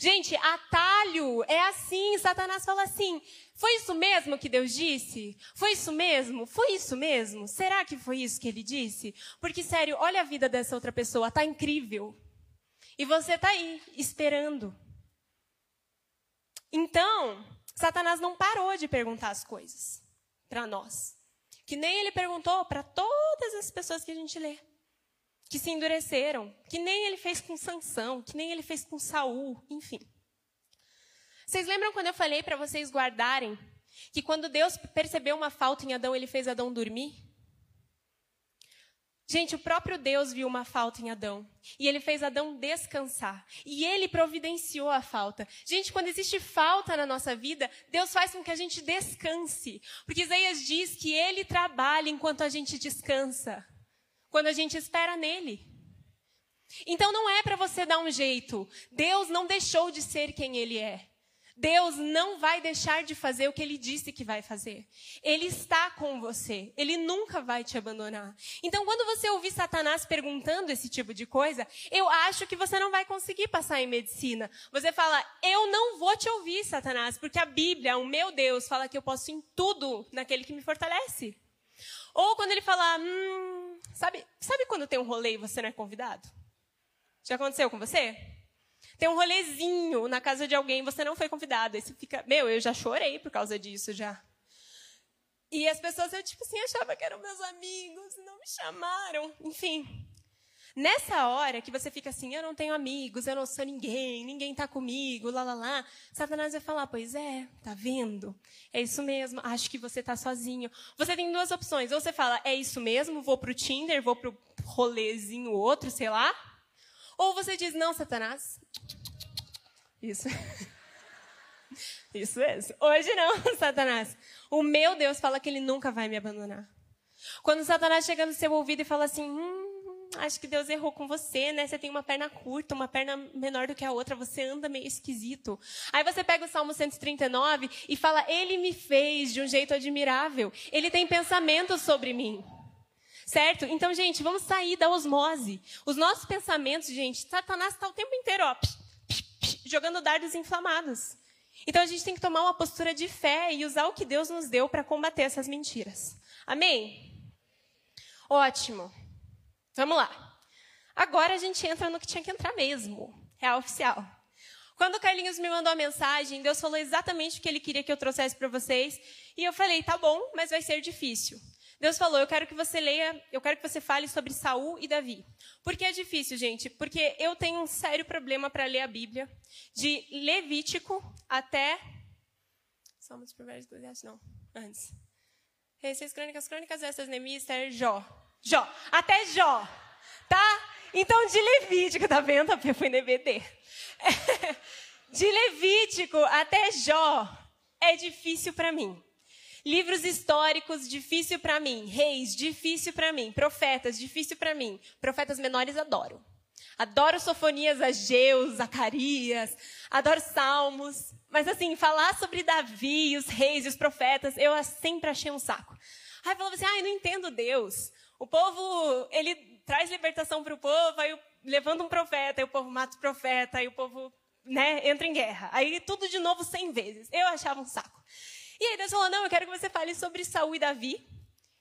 Gente, atalho é assim. Satanás fala assim: foi isso mesmo que Deus disse? Foi isso mesmo? Foi isso mesmo? Será que foi isso que ele disse? Porque, sério, olha a vida dessa outra pessoa, tá incrível. E você tá aí, esperando. Então, Satanás não parou de perguntar as coisas para nós. Que nem ele perguntou para todas as pessoas que a gente lê que se endureceram, que nem ele fez com Sansão, que nem ele fez com Saul, enfim. Vocês lembram quando eu falei para vocês guardarem que quando Deus percebeu uma falta em Adão, ele fez Adão dormir? Gente, o próprio Deus viu uma falta em Adão. E ele fez Adão descansar. E ele providenciou a falta. Gente, quando existe falta na nossa vida, Deus faz com que a gente descanse. Porque Isaías diz que ele trabalha enquanto a gente descansa quando a gente espera nele. Então não é para você dar um jeito. Deus não deixou de ser quem ele é. Deus não vai deixar de fazer o que ele disse que vai fazer. Ele está com você. Ele nunca vai te abandonar. Então, quando você ouvir Satanás perguntando esse tipo de coisa, eu acho que você não vai conseguir passar em medicina. Você fala, eu não vou te ouvir, Satanás, porque a Bíblia, o meu Deus, fala que eu posso em tudo naquele que me fortalece. Ou quando ele fala, hum, sabe, sabe quando tem um rolê e você não é convidado? Já aconteceu com você? Tem um rolezinho na casa de alguém, você não foi convidado. Aí você fica, meu, eu já chorei por causa disso já. E as pessoas, eu tipo assim, achava que eram meus amigos, não me chamaram. Enfim, Nessa hora que você fica assim, eu não tenho amigos, eu não sou ninguém, ninguém está comigo, lá, lá, lá, Satanás vai falar, pois é, tá vendo? É isso mesmo, acho que você está sozinho. Você tem duas opções, ou você fala, é isso mesmo, vou pro Tinder, vou pro rolezinho outro, sei lá. Ou você diz, não, Satanás. Isso. Isso mesmo. Hoje não, Satanás. O meu Deus fala que ele nunca vai me abandonar. Quando Satanás chega no seu ouvido e fala assim, hum, acho que Deus errou com você, né? Você tem uma perna curta, uma perna menor do que a outra, você anda meio esquisito. Aí você pega o Salmo 139 e fala: Ele me fez de um jeito admirável. Ele tem pensamentos sobre mim. Certo? Então, gente, vamos sair da osmose. Os nossos pensamentos, gente, Satanás está o tempo inteiro, ó, psh, psh, psh, jogando dardos inflamados. Então, a gente tem que tomar uma postura de fé e usar o que Deus nos deu para combater essas mentiras. Amém? Ótimo. Vamos lá. Agora a gente entra no que tinha que entrar mesmo. Real oficial. Quando o Carlinhos me mandou a mensagem, Deus falou exatamente o que ele queria que eu trouxesse para vocês. E eu falei, tá bom, mas vai ser difícil. Deus falou, eu quero que você leia, eu quero que você fale sobre Saul e Davi. Por que é difícil, gente? Porque eu tenho um sério problema para ler a Bíblia, de Levítico até Salmos, Provérbios, Eclesiastes, não. Antes. Reis, Crônicas, Crônicas, essas, Neemias, Jó. Jó. Até Jó. Tá? Então, de Levítico, tá vendo? A foi DVD. De Levítico até Jó é difícil para mim. Livros históricos, difícil para mim. Reis, difícil para mim. Profetas, difícil para mim. Profetas menores, adoro. Adoro Sofonias, Ageu, Zacarias. Adoro Salmos. Mas assim, falar sobre Davi, os reis e os profetas, eu sempre achei um saco. Aí falava assim, ai, ah, não entendo Deus. O povo, ele traz libertação para o povo, aí levanta um profeta, aí o povo mata o profeta, aí o povo né, entra em guerra. Aí tudo de novo cem vezes. Eu achava um saco. E aí Deus falou, não, eu quero que você fale sobre Saul e Davi.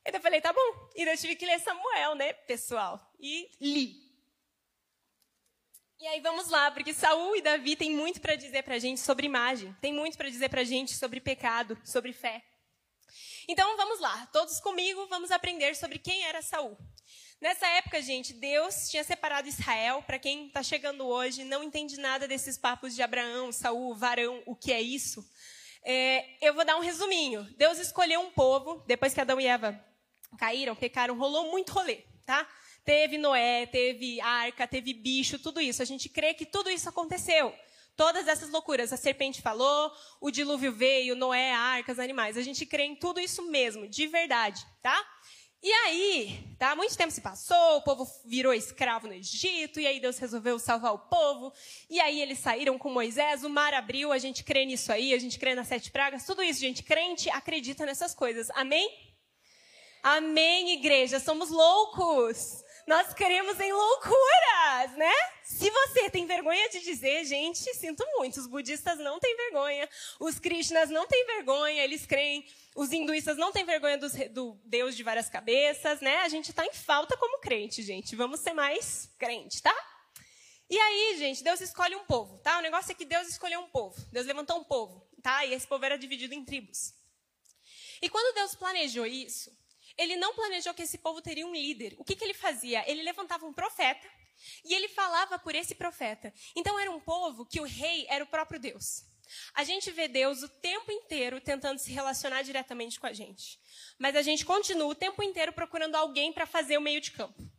E eu falei, tá bom. E eu tive que ler Samuel, né, pessoal? E li. E aí vamos lá, porque Saul e Davi têm muito para dizer para a gente sobre imagem, tem muito para dizer para a gente sobre pecado, sobre fé. Então vamos lá, todos comigo, vamos aprender sobre quem era Saul. Nessa época, gente, Deus tinha separado Israel. Para quem está chegando hoje, não entende nada desses papos de Abraão, Saul, varão, o que é isso? É, eu vou dar um resuminho. Deus escolheu um povo, depois que Adão e Eva caíram, pecaram, rolou muito rolê, tá? Teve Noé, teve arca, teve bicho, tudo isso. A gente crê que tudo isso aconteceu. Todas essas loucuras. A serpente falou, o dilúvio veio, Noé, arcas, animais. A gente crê em tudo isso mesmo, de verdade, tá? E aí, tá? Muito tempo se passou, o povo virou escravo no Egito, e aí Deus resolveu salvar o povo. E aí eles saíram com Moisés, o mar abriu, a gente crê nisso aí, a gente crê nas sete pragas, tudo isso, gente. Crente acredita nessas coisas. Amém? Amém, igreja. Somos loucos. Nós queremos em loucuras, né? Se você tem vergonha de dizer, gente, sinto muito. Os budistas não têm vergonha. Os krishnas não têm vergonha. Eles creem. Os hinduístas não têm vergonha do, do Deus de várias cabeças, né? A gente está em falta como crente, gente. Vamos ser mais crente, tá? E aí, gente, Deus escolhe um povo, tá? O negócio é que Deus escolheu um povo. Deus levantou um povo, tá? E esse povo era dividido em tribos. E quando Deus planejou isso, ele não planejou que esse povo teria um líder. O que, que ele fazia? Ele levantava um profeta e ele falava por esse profeta. Então era um povo que o rei era o próprio Deus. A gente vê Deus o tempo inteiro tentando se relacionar diretamente com a gente. Mas a gente continua o tempo inteiro procurando alguém para fazer o meio de campo.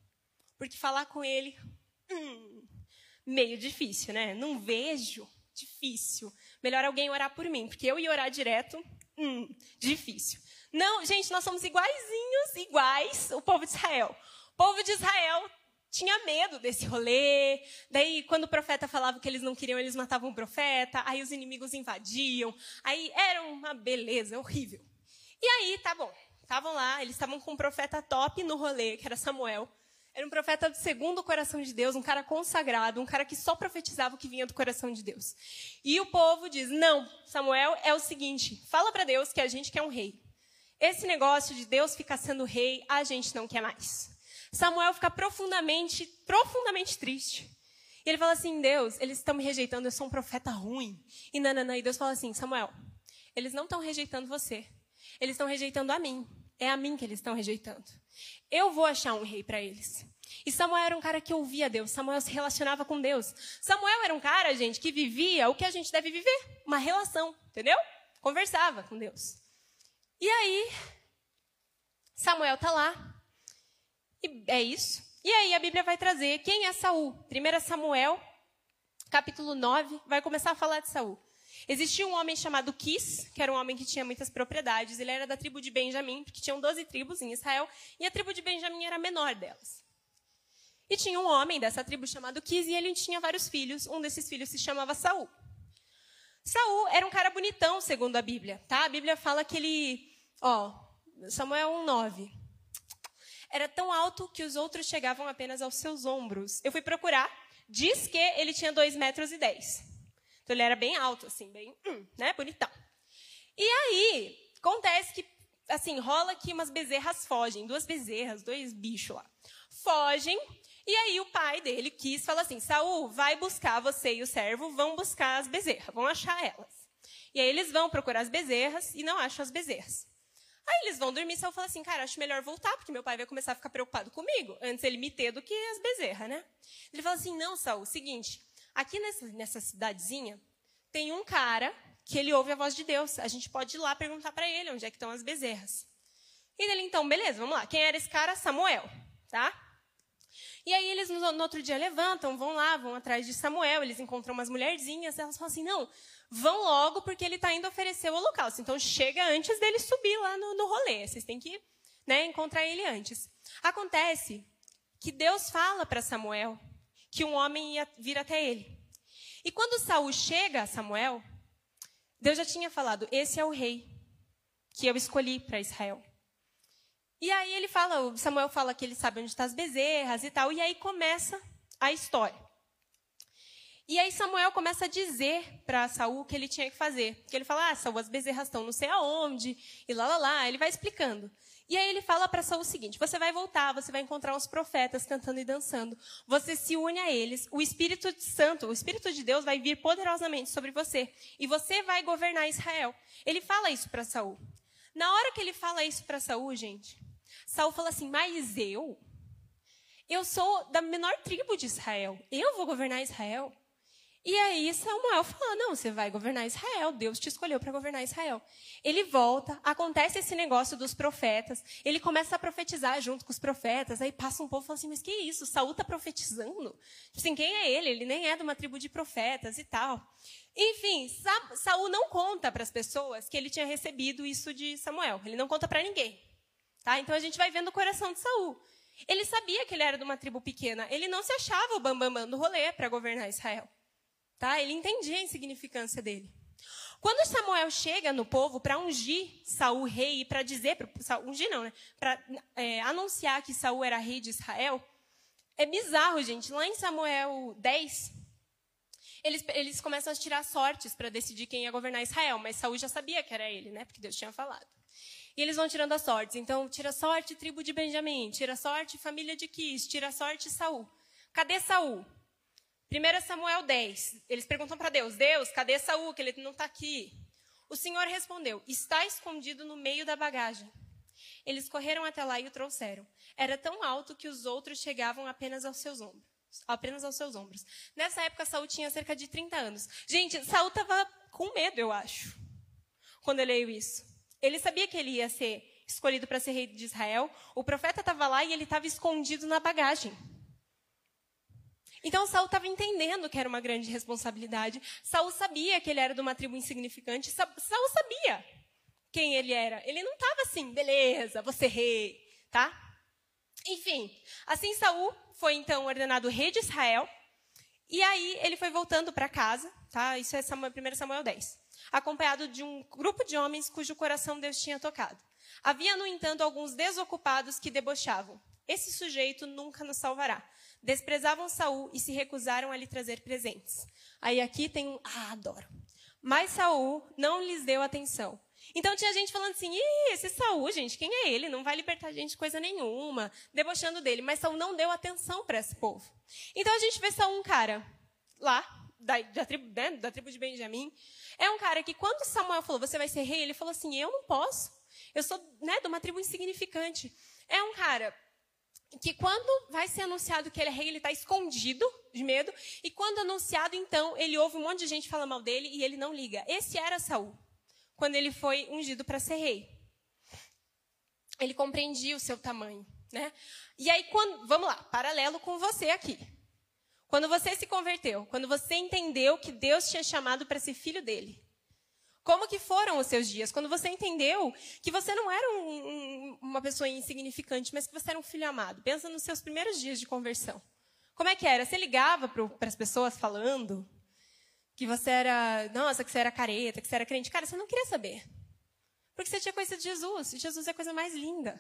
Porque falar com ele, hum, meio difícil, né? Não vejo, difícil. Melhor alguém orar por mim, porque eu ia orar direto, hum, difícil. Não, gente, nós somos iguaizinhos, iguais o povo de Israel. O povo de Israel tinha medo desse rolê. Daí, quando o profeta falava que eles não queriam, eles matavam o profeta. Aí os inimigos invadiam. Aí era uma beleza horrível. E aí, tá bom. Estavam lá, eles estavam com um profeta top no rolê, que era Samuel. Era um profeta segundo o coração de Deus, um cara consagrado, um cara que só profetizava o que vinha do coração de Deus. E o povo diz: Não, Samuel, é o seguinte: fala para Deus que a gente quer um rei. Esse negócio de Deus ficar sendo rei, a gente não quer mais. Samuel fica profundamente, profundamente triste. E ele fala assim: Deus, eles estão me rejeitando, eu sou um profeta ruim. E nananã, e Deus fala assim: Samuel, eles não estão rejeitando você. Eles estão rejeitando a mim. É a mim que eles estão rejeitando. Eu vou achar um rei para eles. E Samuel era um cara que ouvia Deus. Samuel se relacionava com Deus. Samuel era um cara, gente, que vivia o que a gente deve viver: uma relação, entendeu? Conversava com Deus. E aí, Samuel está lá. E é isso. E aí a Bíblia vai trazer quem é Saul. 1 Samuel, capítulo 9, vai começar a falar de Saul. Existia um homem chamado Quis, que era um homem que tinha muitas propriedades. Ele era da tribo de Benjamim, porque tinham 12 tribos em Israel, e a tribo de Benjamim era a menor delas. E tinha um homem dessa tribo chamado Quis, e ele tinha vários filhos. Um desses filhos se chamava Saul. Saul era um cara bonitão, segundo a Bíblia, tá? A Bíblia fala que ele, ó, Samuel 1:9. Era tão alto que os outros chegavam apenas aos seus ombros. Eu fui procurar, diz que ele tinha 2 metros e 10. Então ele era bem alto, assim, bem, hum, né, bonitão. E aí, acontece que, assim, rola que umas bezerras fogem, duas bezerras, dois bichos lá. Fogem, e aí o pai dele quis falar assim: Saul, vai buscar você e o servo, vão buscar as bezerras, vão achar elas. E aí eles vão procurar as bezerras e não acham as bezerras. Aí eles vão dormir, Saul fala assim, cara, acho melhor voltar, porque meu pai vai começar a ficar preocupado comigo, antes ele me ter do que as bezerras, né? Ele fala assim, não, Saul, seguinte, aqui nessa, nessa cidadezinha, tem um cara que ele ouve a voz de Deus. A gente pode ir lá perguntar para ele onde é que estão as bezerras. E ele, então, beleza, vamos lá. Quem era esse cara? Samuel, tá? E aí eles no, no outro dia levantam, vão lá, vão atrás de Samuel, eles encontram umas mulherzinhas, elas falam assim, não, vão logo porque ele está indo oferecer o holocausto. Então chega antes dele subir lá no, no rolê. Vocês têm que né, encontrar ele antes. Acontece que Deus fala para Samuel que um homem ia vir até ele. E quando Saul chega a Samuel, Deus já tinha falado: esse é o rei que eu escolhi para Israel. E aí ele fala, Samuel fala que ele sabe onde estão as bezerras e tal, e aí começa a história. E aí Samuel começa a dizer para Saul o que ele tinha que fazer. Que ele fala, ah, Saul, as bezerras estão não sei aonde, e lá, lá, lá. Ele vai explicando. E aí ele fala para Saul o seguinte: você vai voltar, você vai encontrar os profetas cantando e dançando. Você se une a eles. O Espírito Santo, o Espírito de Deus vai vir poderosamente sobre você. E você vai governar Israel. Ele fala isso para Saul. Na hora que ele fala isso para Saul, gente, Saul fala assim: Mas eu? Eu sou da menor tribo de Israel. Eu vou governar Israel? E aí Samuel fala: Não, você vai governar Israel. Deus te escolheu para governar Israel. Ele volta, acontece esse negócio dos profetas. Ele começa a profetizar junto com os profetas. Aí passa um povo e fala assim: Mas que isso? Saul está profetizando? Tipo assim, quem é ele? Ele nem é de uma tribo de profetas e tal. Enfim, Saul não conta para as pessoas que ele tinha recebido isso de Samuel. Ele não conta para ninguém. Tá? Então a gente vai vendo o coração de Saul. Ele sabia que ele era de uma tribo pequena. Ele não se achava o bambambam bam, bam do rolê para governar Israel. Tá? Ele entendia a insignificância dele. Quando Samuel chega no povo para ungir Saul rei e para dizer, pra, ungir não, né? Para é, anunciar que Saul era rei de Israel, é bizarro, gente. Lá em Samuel 10, eles, eles começam a tirar sortes para decidir quem ia governar Israel, mas Saul já sabia que era ele, né? Porque Deus tinha falado. E eles vão tirando as sortes. Então, tira sorte tribo de Benjamim, tira sorte família de Quis, tira sorte Saul. Cadê Saul? 1 Samuel 10. Eles perguntam para Deus: Deus, cadê Saul? Que ele não está aqui. O Senhor respondeu: Está escondido no meio da bagagem. Eles correram até lá e o trouxeram. Era tão alto que os outros chegavam apenas aos seus ombros. Apenas aos seus ombros. Nessa época, Saul tinha cerca de 30 anos. Gente, Saul estava com medo, eu acho, quando eu leio isso. Ele sabia que ele ia ser escolhido para ser rei de Israel. O profeta estava lá e ele estava escondido na bagagem. Então Saul estava entendendo que era uma grande responsabilidade. Saul sabia que ele era de uma tribo insignificante. Saul sabia quem ele era. Ele não estava assim, beleza, você rei, tá? Enfim, assim Saul foi então ordenado rei de Israel. E aí ele foi voltando para casa, tá? Isso é 1 Samuel 10 acompanhado de um grupo de homens cujo coração Deus tinha tocado. Havia, no entanto, alguns desocupados que debochavam. Esse sujeito nunca nos salvará. Desprezavam Saul e se recusaram a lhe trazer presentes. Aí aqui tem um, ah, adoro. Mas Saul não lhes deu atenção. Então tinha gente falando assim: Ih, esse Saul, gente, quem é ele? Não vai libertar a gente coisa nenhuma, debochando dele. Mas Saul não deu atenção para esse povo. Então a gente vê Saul um cara lá, da, da, tribo, né, da tribo de Benjamim, é um cara que, quando Samuel falou, você vai ser rei, ele falou assim: eu não posso. Eu sou né, de uma tribo insignificante. É um cara que, quando vai ser anunciado que ele é rei, ele está escondido de medo. E quando anunciado, então, ele ouve um monte de gente falar mal dele e ele não liga. Esse era Saul, quando ele foi ungido para ser rei. Ele compreendia o seu tamanho. Né? E aí, quando, vamos lá, paralelo com você aqui. Quando você se converteu, quando você entendeu que Deus tinha chamado para ser filho dele. Como que foram os seus dias? Quando você entendeu que você não era um, um, uma pessoa insignificante, mas que você era um filho amado. Pensa nos seus primeiros dias de conversão. Como é que era? Você ligava para as pessoas falando que você era, nossa, que você era careta, que você era crente. Cara, você não queria saber. Porque você tinha conhecido Jesus. E Jesus é a coisa mais linda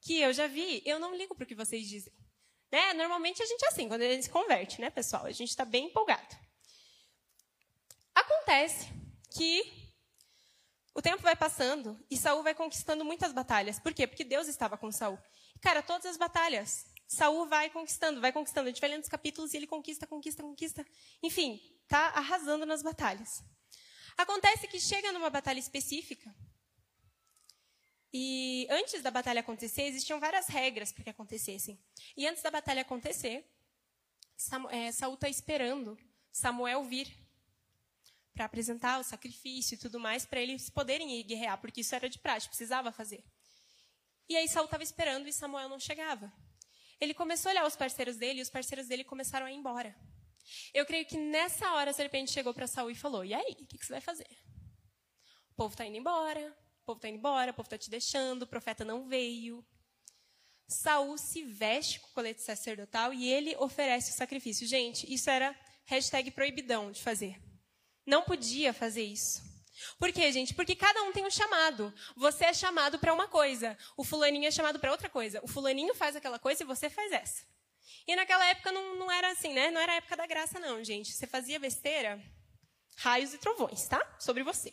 que eu já vi. Eu não ligo para o que vocês dizem. Né? Normalmente a gente é assim, quando a gente se converte, né, pessoal? A gente está bem empolgado. Acontece que o tempo vai passando e Saul vai conquistando muitas batalhas. Por quê? Porque Deus estava com Saul. Cara, todas as batalhas, Saul vai conquistando, vai conquistando. A gente vai lendo os capítulos e ele conquista, conquista, conquista. Enfim, tá arrasando nas batalhas. Acontece que chega numa batalha específica e antes da batalha acontecer, existiam várias regras para que acontecessem. E antes da batalha acontecer, Saul está esperando Samuel vir para apresentar o sacrifício e tudo mais, para eles poderem ir guerrear, porque isso era de prática, precisava fazer. E aí Saul estava esperando e Samuel não chegava. Ele começou a olhar os parceiros dele e os parceiros dele começaram a ir embora. Eu creio que nessa hora a serpente chegou para Saul e falou: E aí, o que, que você vai fazer? O povo está indo embora, o povo está indo embora, o povo está te deixando, o profeta não veio. Saul se veste com o colete sacerdotal e ele oferece o sacrifício. Gente, isso era hashtag proibidão de fazer. Não podia fazer isso. Por quê, gente? Porque cada um tem um chamado. Você é chamado para uma coisa, o fulaninho é chamado para outra coisa. O fulaninho faz aquela coisa e você faz essa. E naquela época não, não era assim, né? Não era a época da graça, não, gente. Você fazia besteira, raios e trovões, tá? Sobre você.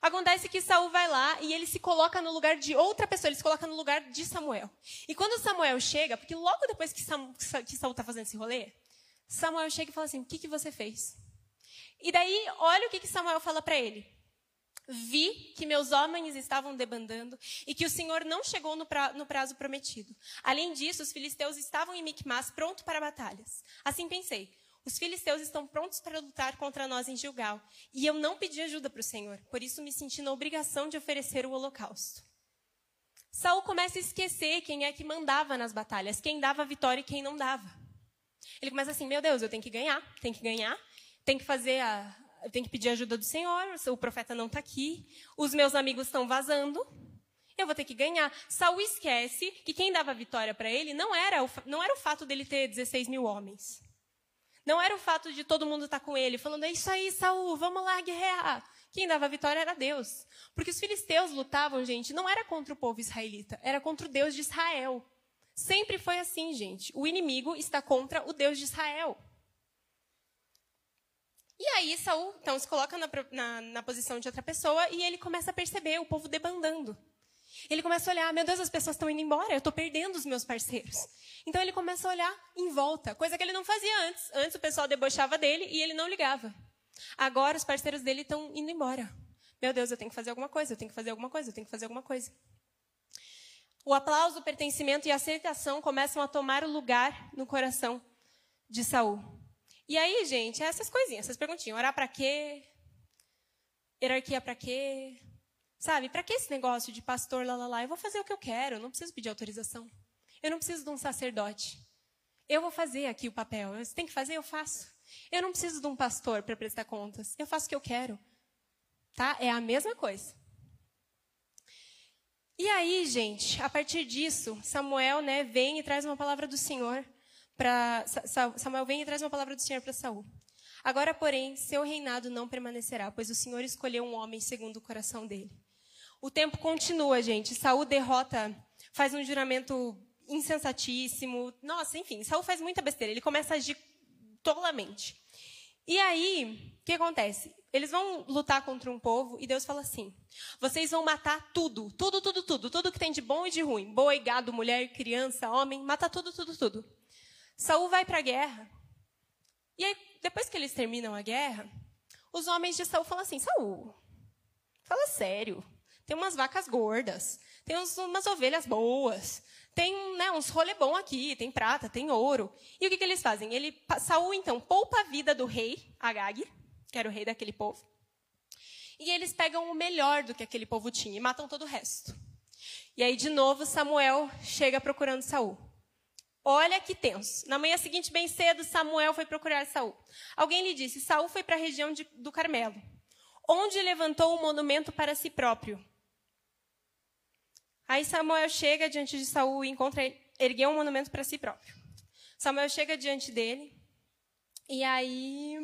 Acontece que Saul vai lá e ele se coloca no lugar de outra pessoa, ele se coloca no lugar de Samuel. E quando Samuel chega, porque logo depois que, Saul está fazendo esse rolê, Samuel chega e fala assim: O que, que você fez? E daí, olha o que, que Samuel fala para ele. Vi que meus homens estavam debandando e que o Senhor não chegou no, pra, no prazo prometido. Além disso, os filisteus estavam em Micmas, pronto para batalhas. Assim pensei: os filisteus estão prontos para lutar contra nós em Gilgal. E eu não pedi ajuda para o Senhor, por isso me senti na obrigação de oferecer o holocausto. Saul começa a esquecer quem é que mandava nas batalhas, quem dava vitória e quem não dava. Ele começa assim: meu Deus, eu tenho que ganhar, tenho que ganhar, tenho que fazer a, tenho que pedir ajuda do Senhor, o profeta não está aqui, os meus amigos estão vazando, eu vou ter que ganhar. Saul esquece que quem dava vitória para ele não era, o, não era o fato dele ter 16 mil homens. Não era o fato de todo mundo estar tá com ele, falando, é isso aí, Saul, vamos lá guerrear. Quem dava vitória era Deus. Porque os filisteus lutavam, gente, não era contra o povo israelita, era contra o Deus de Israel. Sempre foi assim, gente. O inimigo está contra o Deus de Israel. E aí Saul, então, se coloca na, na, na, posição de outra pessoa e ele começa a perceber o povo debandando. Ele começa a olhar, meu Deus, as pessoas estão indo embora, eu estou perdendo os meus parceiros. Então ele começa a olhar em volta, coisa que ele não fazia antes. Antes o pessoal debochava dele e ele não ligava. Agora os parceiros dele estão indo embora. Meu Deus, eu tenho que fazer alguma coisa, eu tenho que fazer alguma coisa, eu tenho que fazer alguma coisa. O aplauso, o pertencimento e a aceitação começam a tomar o lugar no coração de Saul. E aí, gente, essas coisinhas, essas perguntinhas. Orar para quê? Hierarquia para quê? Sabe, para que esse negócio de pastor lá, lá, lá? Eu vou fazer o que eu quero, eu não preciso pedir autorização. Eu não preciso de um sacerdote. Eu vou fazer aqui o papel. Você tem que fazer, eu faço. Eu não preciso de um pastor para prestar contas. Eu faço o que eu quero. Tá? É a mesma coisa. E aí, gente, a partir disso, Samuel, né, vem e traz uma palavra do Senhor para Samuel vem e traz uma palavra do Senhor para Saul. Agora, porém, seu reinado não permanecerá, pois o Senhor escolheu um homem segundo o coração dele. O tempo continua, gente. Saul derrota, faz um juramento insensatíssimo. Nossa, enfim, Saul faz muita besteira. Ele começa a agir tolamente. E aí, o que acontece? Eles vão lutar contra um povo e Deus fala assim: vocês vão matar tudo, tudo, tudo, tudo, tudo que tem de bom e de ruim. Boi, gado, mulher, criança, homem, mata tudo, tudo, tudo. Saul vai para a guerra. E aí, depois que eles terminam a guerra, os homens de Saul falam assim: Saul, fala sério. Tem umas vacas gordas, tem uns, umas ovelhas boas, tem né, uns rolê bom aqui, tem prata, tem ouro. E o que, que eles fazem? Ele, Saul, então, poupa a vida do rei Agag, que era o rei daquele povo, e eles pegam o melhor do que aquele povo tinha e matam todo o resto. E aí, de novo, Samuel chega procurando Saul. Olha que tenso. Na manhã seguinte, bem cedo, Samuel foi procurar Saul. Alguém lhe disse: Saul foi para a região de, do Carmelo, onde levantou um monumento para si próprio. Aí Samuel chega diante de Saul e encontra ergueu um monumento para si próprio. Samuel chega diante dele e aí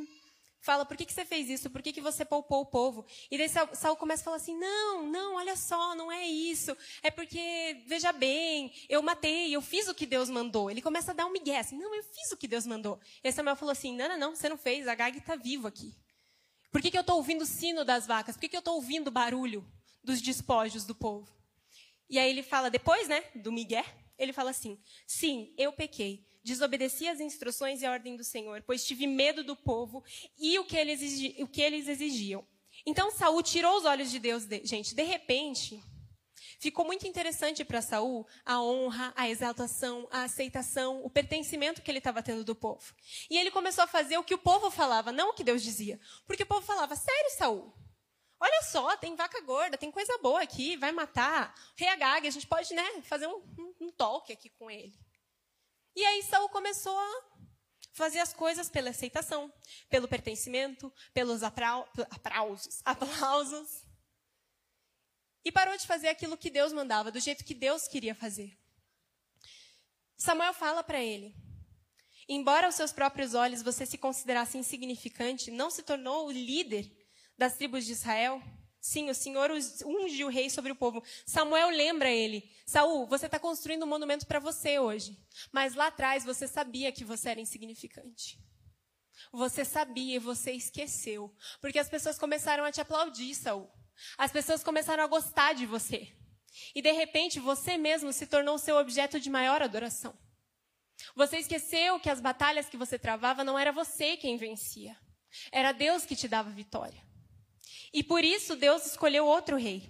fala, por que, que você fez isso? Por que, que você poupou o povo? E daí Saul começa a falar assim, não, não, olha só, não é isso. É porque, veja bem, eu matei, eu fiz o que Deus mandou. Ele começa a dar um migué, assim, não, eu fiz o que Deus mandou. E Samuel falou assim, não, não, não, você não fez, a Gag está vivo aqui. Por que, que eu estou ouvindo o sino das vacas? Por que, que eu estou ouvindo o barulho dos despojos do povo? E aí ele fala, depois né, do migué, ele fala assim, sim, eu pequei desobedeci às instruções e a ordem do Senhor, pois tive medo do povo e o que eles, o que eles exigiam. Então Saul tirou os olhos de Deus, de, gente, de repente, ficou muito interessante para Saul a honra, a exaltação, a aceitação, o pertencimento que ele estava tendo do povo. E ele começou a fazer o que o povo falava, não o que Deus dizia. Porque o povo falava: "Sério, Saul? Olha só, tem vaca gorda, tem coisa boa aqui, vai matar. Rei Agag, a gente pode, né, fazer um, um, um talk aqui com ele." E aí Saul começou a fazer as coisas pela aceitação, pelo pertencimento, pelos aplausos, e parou de fazer aquilo que Deus mandava, do jeito que Deus queria fazer. Samuel fala para ele: Embora aos seus próprios olhos você se considerasse insignificante, não se tornou o líder das tribos de Israel? Sim, o Senhor unge o rei sobre o povo. Samuel lembra ele: Saul, você está construindo um monumento para você hoje. Mas lá atrás você sabia que você era insignificante. Você sabia e você esqueceu. Porque as pessoas começaram a te aplaudir, Saul. As pessoas começaram a gostar de você. E de repente você mesmo se tornou seu objeto de maior adoração. Você esqueceu que as batalhas que você travava não era você quem vencia. Era Deus que te dava vitória. E por isso Deus escolheu outro rei.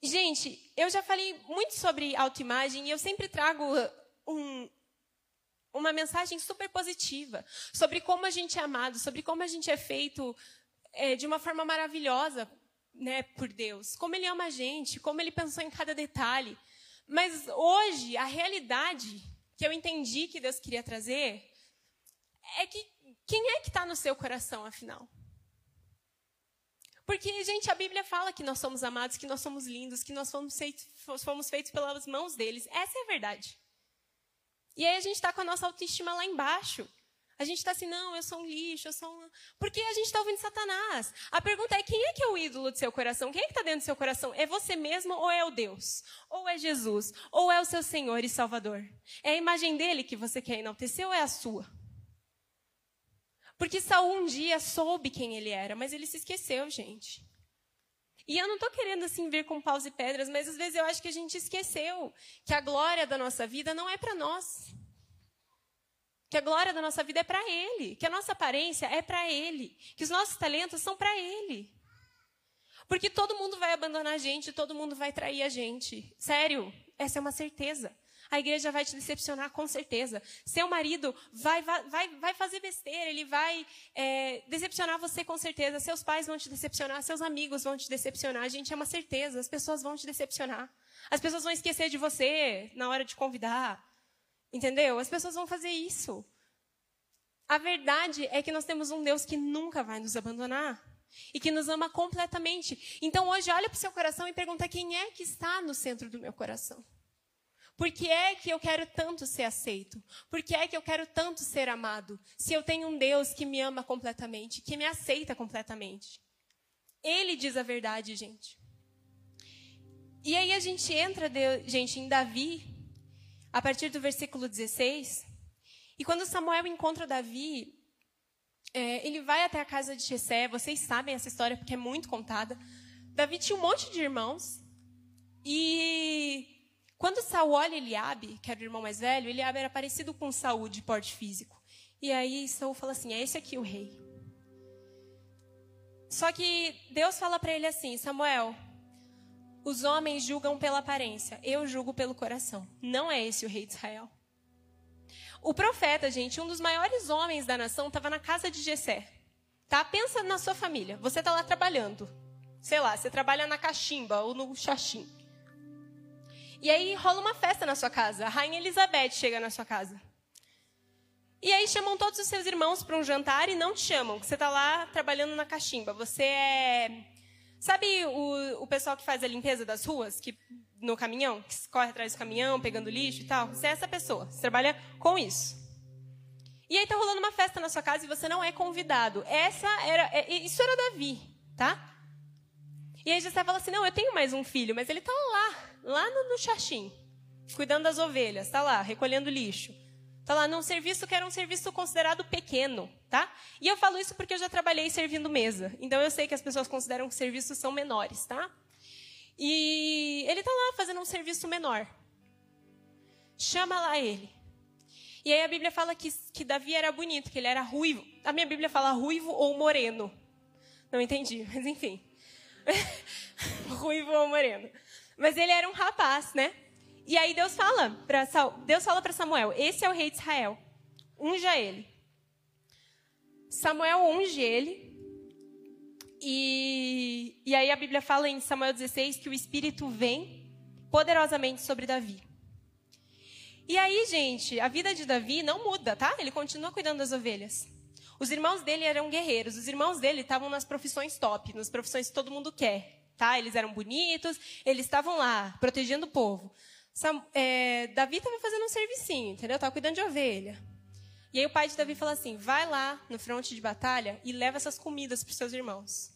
Gente, eu já falei muito sobre autoimagem e eu sempre trago um, uma mensagem super positiva sobre como a gente é amado, sobre como a gente é feito é, de uma forma maravilhosa né, por Deus. Como Ele ama a gente, como Ele pensou em cada detalhe. Mas hoje, a realidade que eu entendi que Deus queria trazer é que quem é que está no seu coração, afinal? Porque, gente, a Bíblia fala que nós somos amados, que nós somos lindos, que nós fomos feitos, fomos feitos pelas mãos deles. Essa é a verdade. E aí a gente está com a nossa autoestima lá embaixo. A gente está assim, não, eu sou um lixo, eu sou um. Porque a gente está ouvindo Satanás. A pergunta é: quem é que é o ídolo do seu coração? Quem é que está dentro do seu coração? É você mesmo ou é o Deus? Ou é Jesus? Ou é o seu Senhor e Salvador? É a imagem dele que você quer enaltecer ou é a sua? Porque Saul um dia soube quem ele era, mas ele se esqueceu, gente. E eu não estou querendo assim vir com paus e pedras, mas às vezes eu acho que a gente esqueceu que a glória da nossa vida não é para nós que a glória da nossa vida é para Ele, que a nossa aparência é para Ele, que os nossos talentos são para Ele. Porque todo mundo vai abandonar a gente, todo mundo vai trair a gente. Sério, essa é uma certeza. A igreja vai te decepcionar com certeza. Seu marido vai, vai, vai fazer besteira, ele vai é, decepcionar você com certeza. Seus pais vão te decepcionar, seus amigos vão te decepcionar. Gente é uma certeza, as pessoas vão te decepcionar. As pessoas vão esquecer de você na hora de convidar. Entendeu? As pessoas vão fazer isso. A verdade é que nós temos um Deus que nunca vai nos abandonar e que nos ama completamente. Então hoje olha para o seu coração e pergunta quem é que está no centro do meu coração. Por que é que eu quero tanto ser aceito? Por que é que eu quero tanto ser amado? Se eu tenho um Deus que me ama completamente, que me aceita completamente. Ele diz a verdade, gente. E aí a gente entra, gente, em Davi, a partir do versículo 16. E quando Samuel encontra Davi, é, ele vai até a casa de Jessé. Vocês sabem essa história porque é muito contada. Davi tinha um monte de irmãos. E quando Saul olha Eliabe, que era o irmão mais velho, Eliabe era parecido com Saul de porte físico. E aí Saul fala assim: é esse aqui o rei. Só que Deus fala para ele assim: Samuel, os homens julgam pela aparência, eu julgo pelo coração. Não é esse o rei de Israel. O profeta, gente, um dos maiores homens da nação, estava na casa de Jessé. Tá? Pensa na sua família. Você está lá trabalhando. Sei lá, você trabalha na cachimba ou no xaxim. E aí rola uma festa na sua casa. A rainha Elizabeth chega na sua casa. E aí chamam todos os seus irmãos para um jantar e não te chamam, que você está lá trabalhando na cachimba. Você é Sabe o, o pessoal que faz a limpeza das ruas, que no caminhão, que corre atrás do caminhão, pegando lixo e tal? Você é essa pessoa. Você trabalha com isso. E aí tá rolando uma festa na sua casa e você não é convidado. Essa era, é, isso era Davi, tá? E aí José fala assim: não, eu tenho mais um filho, mas ele tá lá, lá no, no xaxim, cuidando das ovelhas, tá lá, recolhendo lixo. Tá lá num serviço que era um serviço considerado pequeno, tá? E eu falo isso porque eu já trabalhei servindo mesa. Então eu sei que as pessoas consideram que serviços são menores, tá? E ele tá lá fazendo um serviço menor. Chama lá ele. E aí a Bíblia fala que, que Davi era bonito, que ele era ruivo. A minha Bíblia fala ruivo ou moreno. Não entendi, mas enfim. Ruivo ou moreno. Mas ele era um rapaz, né? E aí Deus fala para Deus fala para Samuel: "Esse é o rei de Israel. Unja ele." Samuel unge ele. E, e aí a Bíblia fala em Samuel 16 que o Espírito vem poderosamente sobre Davi. E aí, gente, a vida de Davi não muda, tá? Ele continua cuidando das ovelhas. Os irmãos dele eram guerreiros. Os irmãos dele estavam nas profissões top, nas profissões que todo mundo quer, tá? Eles eram bonitos, eles estavam lá protegendo o povo. É, Davi estava fazendo um servicinho, entendeu? Estava cuidando de ovelha. E aí o pai de Davi fala assim: vai lá no fronte de batalha e leva essas comidas para os seus irmãos.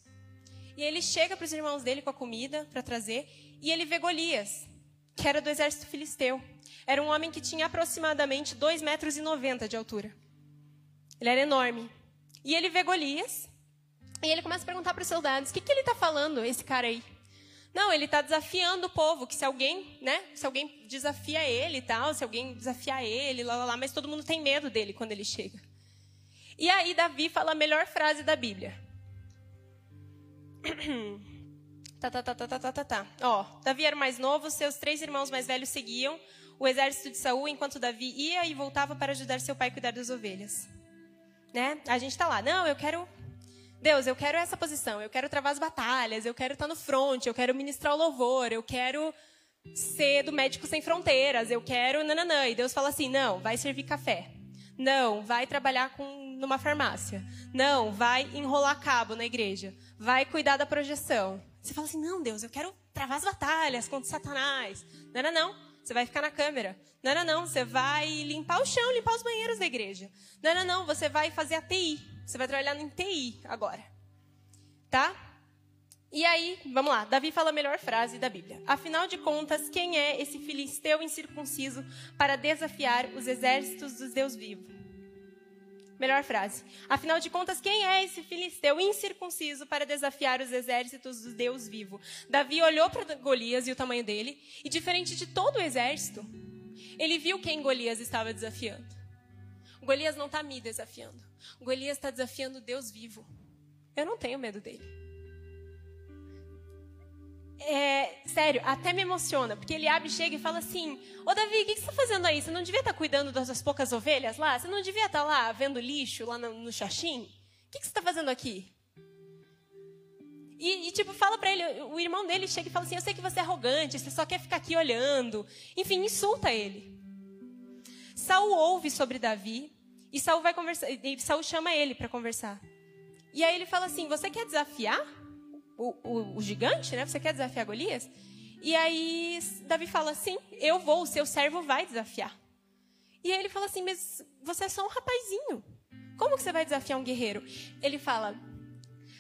E ele chega para os irmãos dele com a comida para trazer e ele vê Golias, que era do exército filisteu. Era um homem que tinha aproximadamente 2,90 metros de altura. Ele era enorme. E ele vê Golias e ele começa a perguntar para os soldados: o que, que ele está falando, esse cara aí? Não, ele está desafiando o povo, que se alguém, né, se alguém desafia ele e tal, se alguém desafiar ele, lá, lá, lá, mas todo mundo tem medo dele quando ele chega. E aí Davi fala a melhor frase da Bíblia. tá, tá, tá, tá, tá, tá, tá, tá. Ó, Davi era mais novo, seus três irmãos mais velhos seguiam o exército de Saul, enquanto Davi ia e voltava para ajudar seu pai a cuidar das ovelhas. Né? A gente está lá, não, eu quero Deus, eu quero essa posição, eu quero travar as batalhas, eu quero estar no front, eu quero ministrar o louvor, eu quero ser do Médico Sem Fronteiras, eu quero nananã. E Deus fala assim: não, vai servir café. Não, vai trabalhar com, numa farmácia. Não, vai enrolar cabo na igreja. Vai cuidar da projeção. Você fala assim: não, Deus, eu quero travar as batalhas contra Satanás. Não, não, não. Você vai ficar na câmera. Não, não, não. Você vai limpar o chão, limpar os banheiros da igreja. Não, não, não. Você vai fazer a TI. Você vai trabalhar em TI agora. Tá? E aí, vamos lá. Davi fala a melhor frase da Bíblia. Afinal de contas, quem é esse filisteu incircunciso para desafiar os exércitos dos Deus vivos? Melhor frase. Afinal de contas, quem é esse filisteu incircunciso para desafiar os exércitos do Deus vivo? Davi olhou para Golias e o tamanho dele, e diferente de todo o exército, ele viu quem Golias estava desafiando. Golias não está me desafiando. Golias está desafiando Deus vivo. Eu não tenho medo dele. É, sério, até me emociona, porque Eliabe chega e fala assim: Ô Davi, o que, que você está fazendo aí? Você não devia estar tá cuidando das poucas ovelhas lá? Você não devia estar tá lá vendo lixo lá no, no xaxim? O que, que você está fazendo aqui? E, e, tipo, fala para ele, o irmão dele chega e fala assim: Eu sei que você é arrogante, você só quer ficar aqui olhando. Enfim, insulta ele. Saul ouve sobre Davi e Saul vai conversar, e Saul chama ele para conversar. E aí ele fala assim: "Você quer desafiar o, o, o gigante, né? Você quer desafiar Golias?" E aí Davi fala assim: "Eu vou, o seu servo vai desafiar." E aí ele fala assim: "Mas você é só um rapazinho. Como que você vai desafiar um guerreiro?" Ele fala: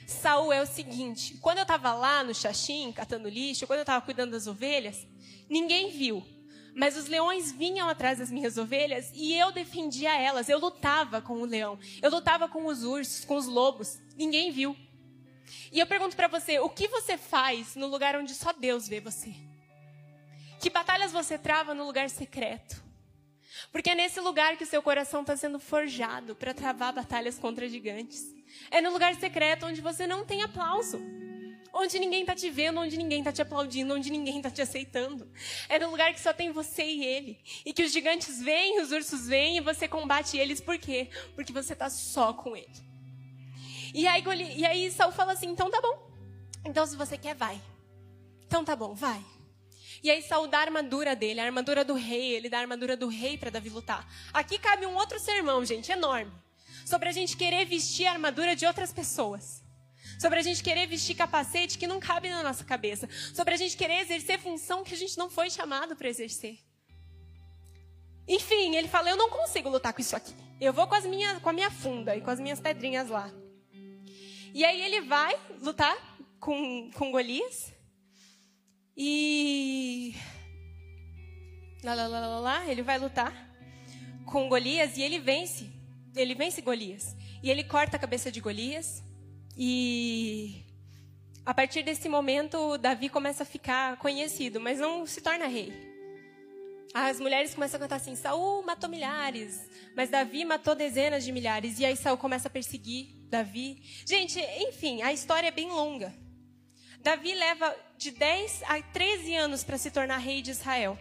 Saul é o seguinte: quando eu estava lá no xaxim, catando lixo, quando eu estava cuidando das ovelhas, ninguém viu. Mas os leões vinham atrás das minhas ovelhas e eu defendia elas. Eu lutava com o leão. Eu lutava com os ursos, com os lobos. Ninguém viu. E eu pergunto para você, o que você faz no lugar onde só Deus vê você? Que batalhas você trava no lugar secreto? Porque é nesse lugar que o seu coração está sendo forjado para travar batalhas contra gigantes. É no lugar secreto onde você não tem aplauso onde ninguém está te vendo, onde ninguém está te aplaudindo, onde ninguém está te aceitando. É no lugar que só tem você e ele. E que os gigantes vêm, os ursos vêm e você combate eles. Por quê? Porque você está só com ele. E aí, e aí Saul fala assim: então tá bom. Então se você quer, vai. Então tá bom, vai. E aí Saul dá a armadura dele, a armadura do rei, ele dá a armadura do rei para Davi lutar. Aqui cabe um outro sermão, gente, enorme. Sobre a gente querer vestir a armadura de outras pessoas sobre a gente querer vestir capacete que não cabe na nossa cabeça, sobre a gente querer exercer função que a gente não foi chamado para exercer. Enfim, ele fala: Eu não consigo lutar com isso aqui. Eu vou com, as minhas, com a minha funda e com as minhas pedrinhas lá. E aí ele vai lutar com, com Golias. E. Lá, lá, lá, lá, lá, ele vai lutar com Golias e ele vence. Ele vence Golias. E ele corta a cabeça de Golias. E a partir desse momento, Davi começa a ficar conhecido, mas não se torna rei. As mulheres começam a cantar assim: Saul matou milhares, mas Davi matou dezenas de milhares. E aí Saul começa a perseguir Davi. Gente, enfim, a história é bem longa. Davi leva de 10 a 13 anos para se tornar rei de Israel,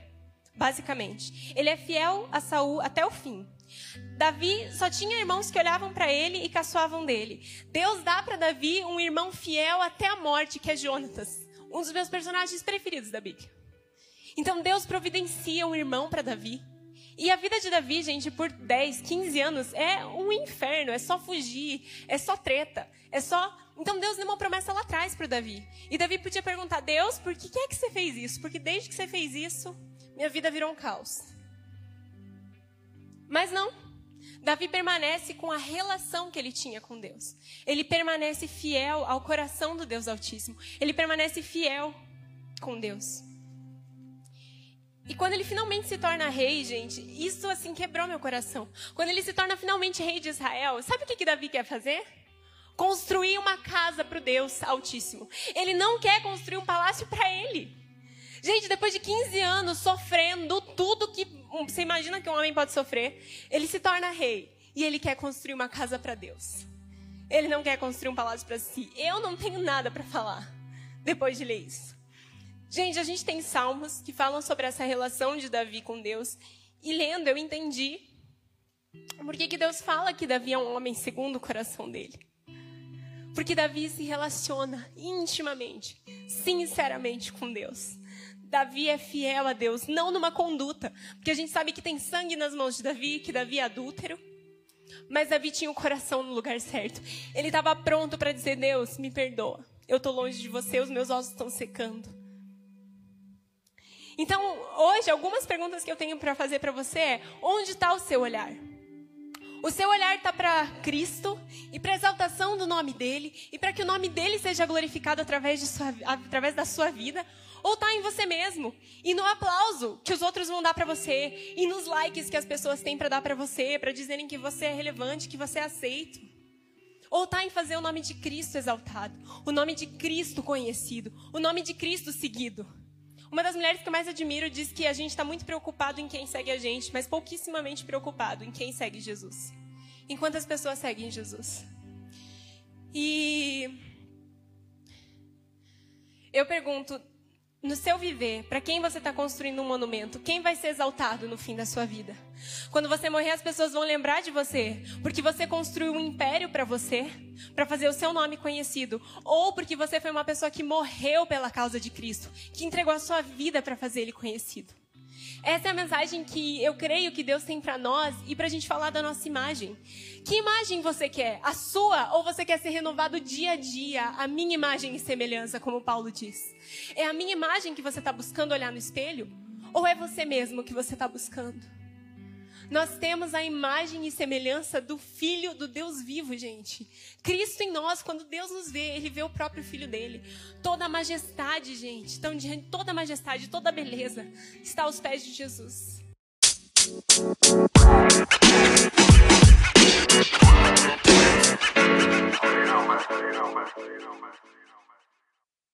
basicamente. Ele é fiel a Saul até o fim. Davi só tinha irmãos que olhavam para ele e caçoavam dele. Deus dá para Davi um irmão fiel até a morte, que é Jonatas, um dos meus personagens preferidos da Bíblia. Então Deus providencia um irmão para Davi. E a vida de Davi, gente, por 10, 15 anos é um inferno, é só fugir, é só treta, é só. Então Deus deu uma promessa lá atrás para Davi. E Davi podia perguntar: Deus, por que, é que você fez isso? Porque desde que você fez isso, minha vida virou um caos. Mas não. Davi permanece com a relação que ele tinha com Deus. Ele permanece fiel ao coração do Deus Altíssimo. Ele permanece fiel com Deus. E quando ele finalmente se torna rei, gente, isso assim quebrou meu coração. Quando ele se torna finalmente rei de Israel, sabe o que, que Davi quer fazer? Construir uma casa para o Deus Altíssimo. Ele não quer construir um palácio para ele. Gente, depois de 15 anos sofrendo tudo que você imagina que um homem pode sofrer, ele se torna rei e ele quer construir uma casa para Deus. Ele não quer construir um palácio para si. Eu não tenho nada para falar depois de ler isso. Gente, a gente tem salmos que falam sobre essa relação de Davi com Deus. E lendo, eu entendi por que, que Deus fala que Davi é um homem segundo o coração dele. Porque Davi se relaciona intimamente, sinceramente com Deus. Davi é fiel a Deus, não numa conduta. Porque a gente sabe que tem sangue nas mãos de Davi, que Davi é adúltero. Mas Davi tinha o coração no lugar certo. Ele estava pronto para dizer: Deus, me perdoa. Eu estou longe de você, os meus ossos estão secando. Então, hoje, algumas perguntas que eu tenho para fazer para você é: onde está o seu olhar? O seu olhar está para Cristo e para a exaltação do nome dele e para que o nome dele seja glorificado através, de sua, através da sua vida? Ou está em você mesmo e no aplauso que os outros vão dar para você e nos likes que as pessoas têm para dar para você, para dizerem que você é relevante, que você é aceito? Ou está em fazer o nome de Cristo exaltado, o nome de Cristo conhecido, o nome de Cristo seguido? Uma das mulheres que eu mais admiro diz que a gente está muito preocupado em quem segue a gente, mas pouquíssimamente preocupado em quem segue Jesus. Em quantas pessoas seguem Jesus. E eu pergunto, no seu viver, para quem você está construindo um monumento, quem vai ser exaltado no fim da sua vida? Quando você morrer, as pessoas vão lembrar de você, porque você construiu um império para você, para fazer o seu nome conhecido, ou porque você foi uma pessoa que morreu pela causa de Cristo, que entregou a sua vida para fazer ele conhecido. Essa é a mensagem que eu creio que Deus tem para nós e para a gente falar da nossa imagem. Que imagem você quer? A sua ou você quer ser renovado dia a dia? A minha imagem e semelhança, como Paulo diz. É a minha imagem que você está buscando olhar no espelho? Ou é você mesmo que você está buscando? Nós temos a imagem e semelhança do Filho do Deus vivo, gente. Cristo em nós, quando Deus nos vê, ele vê o próprio Filho dele. Toda a majestade, gente, então, toda a majestade, toda a beleza está aos pés de Jesus.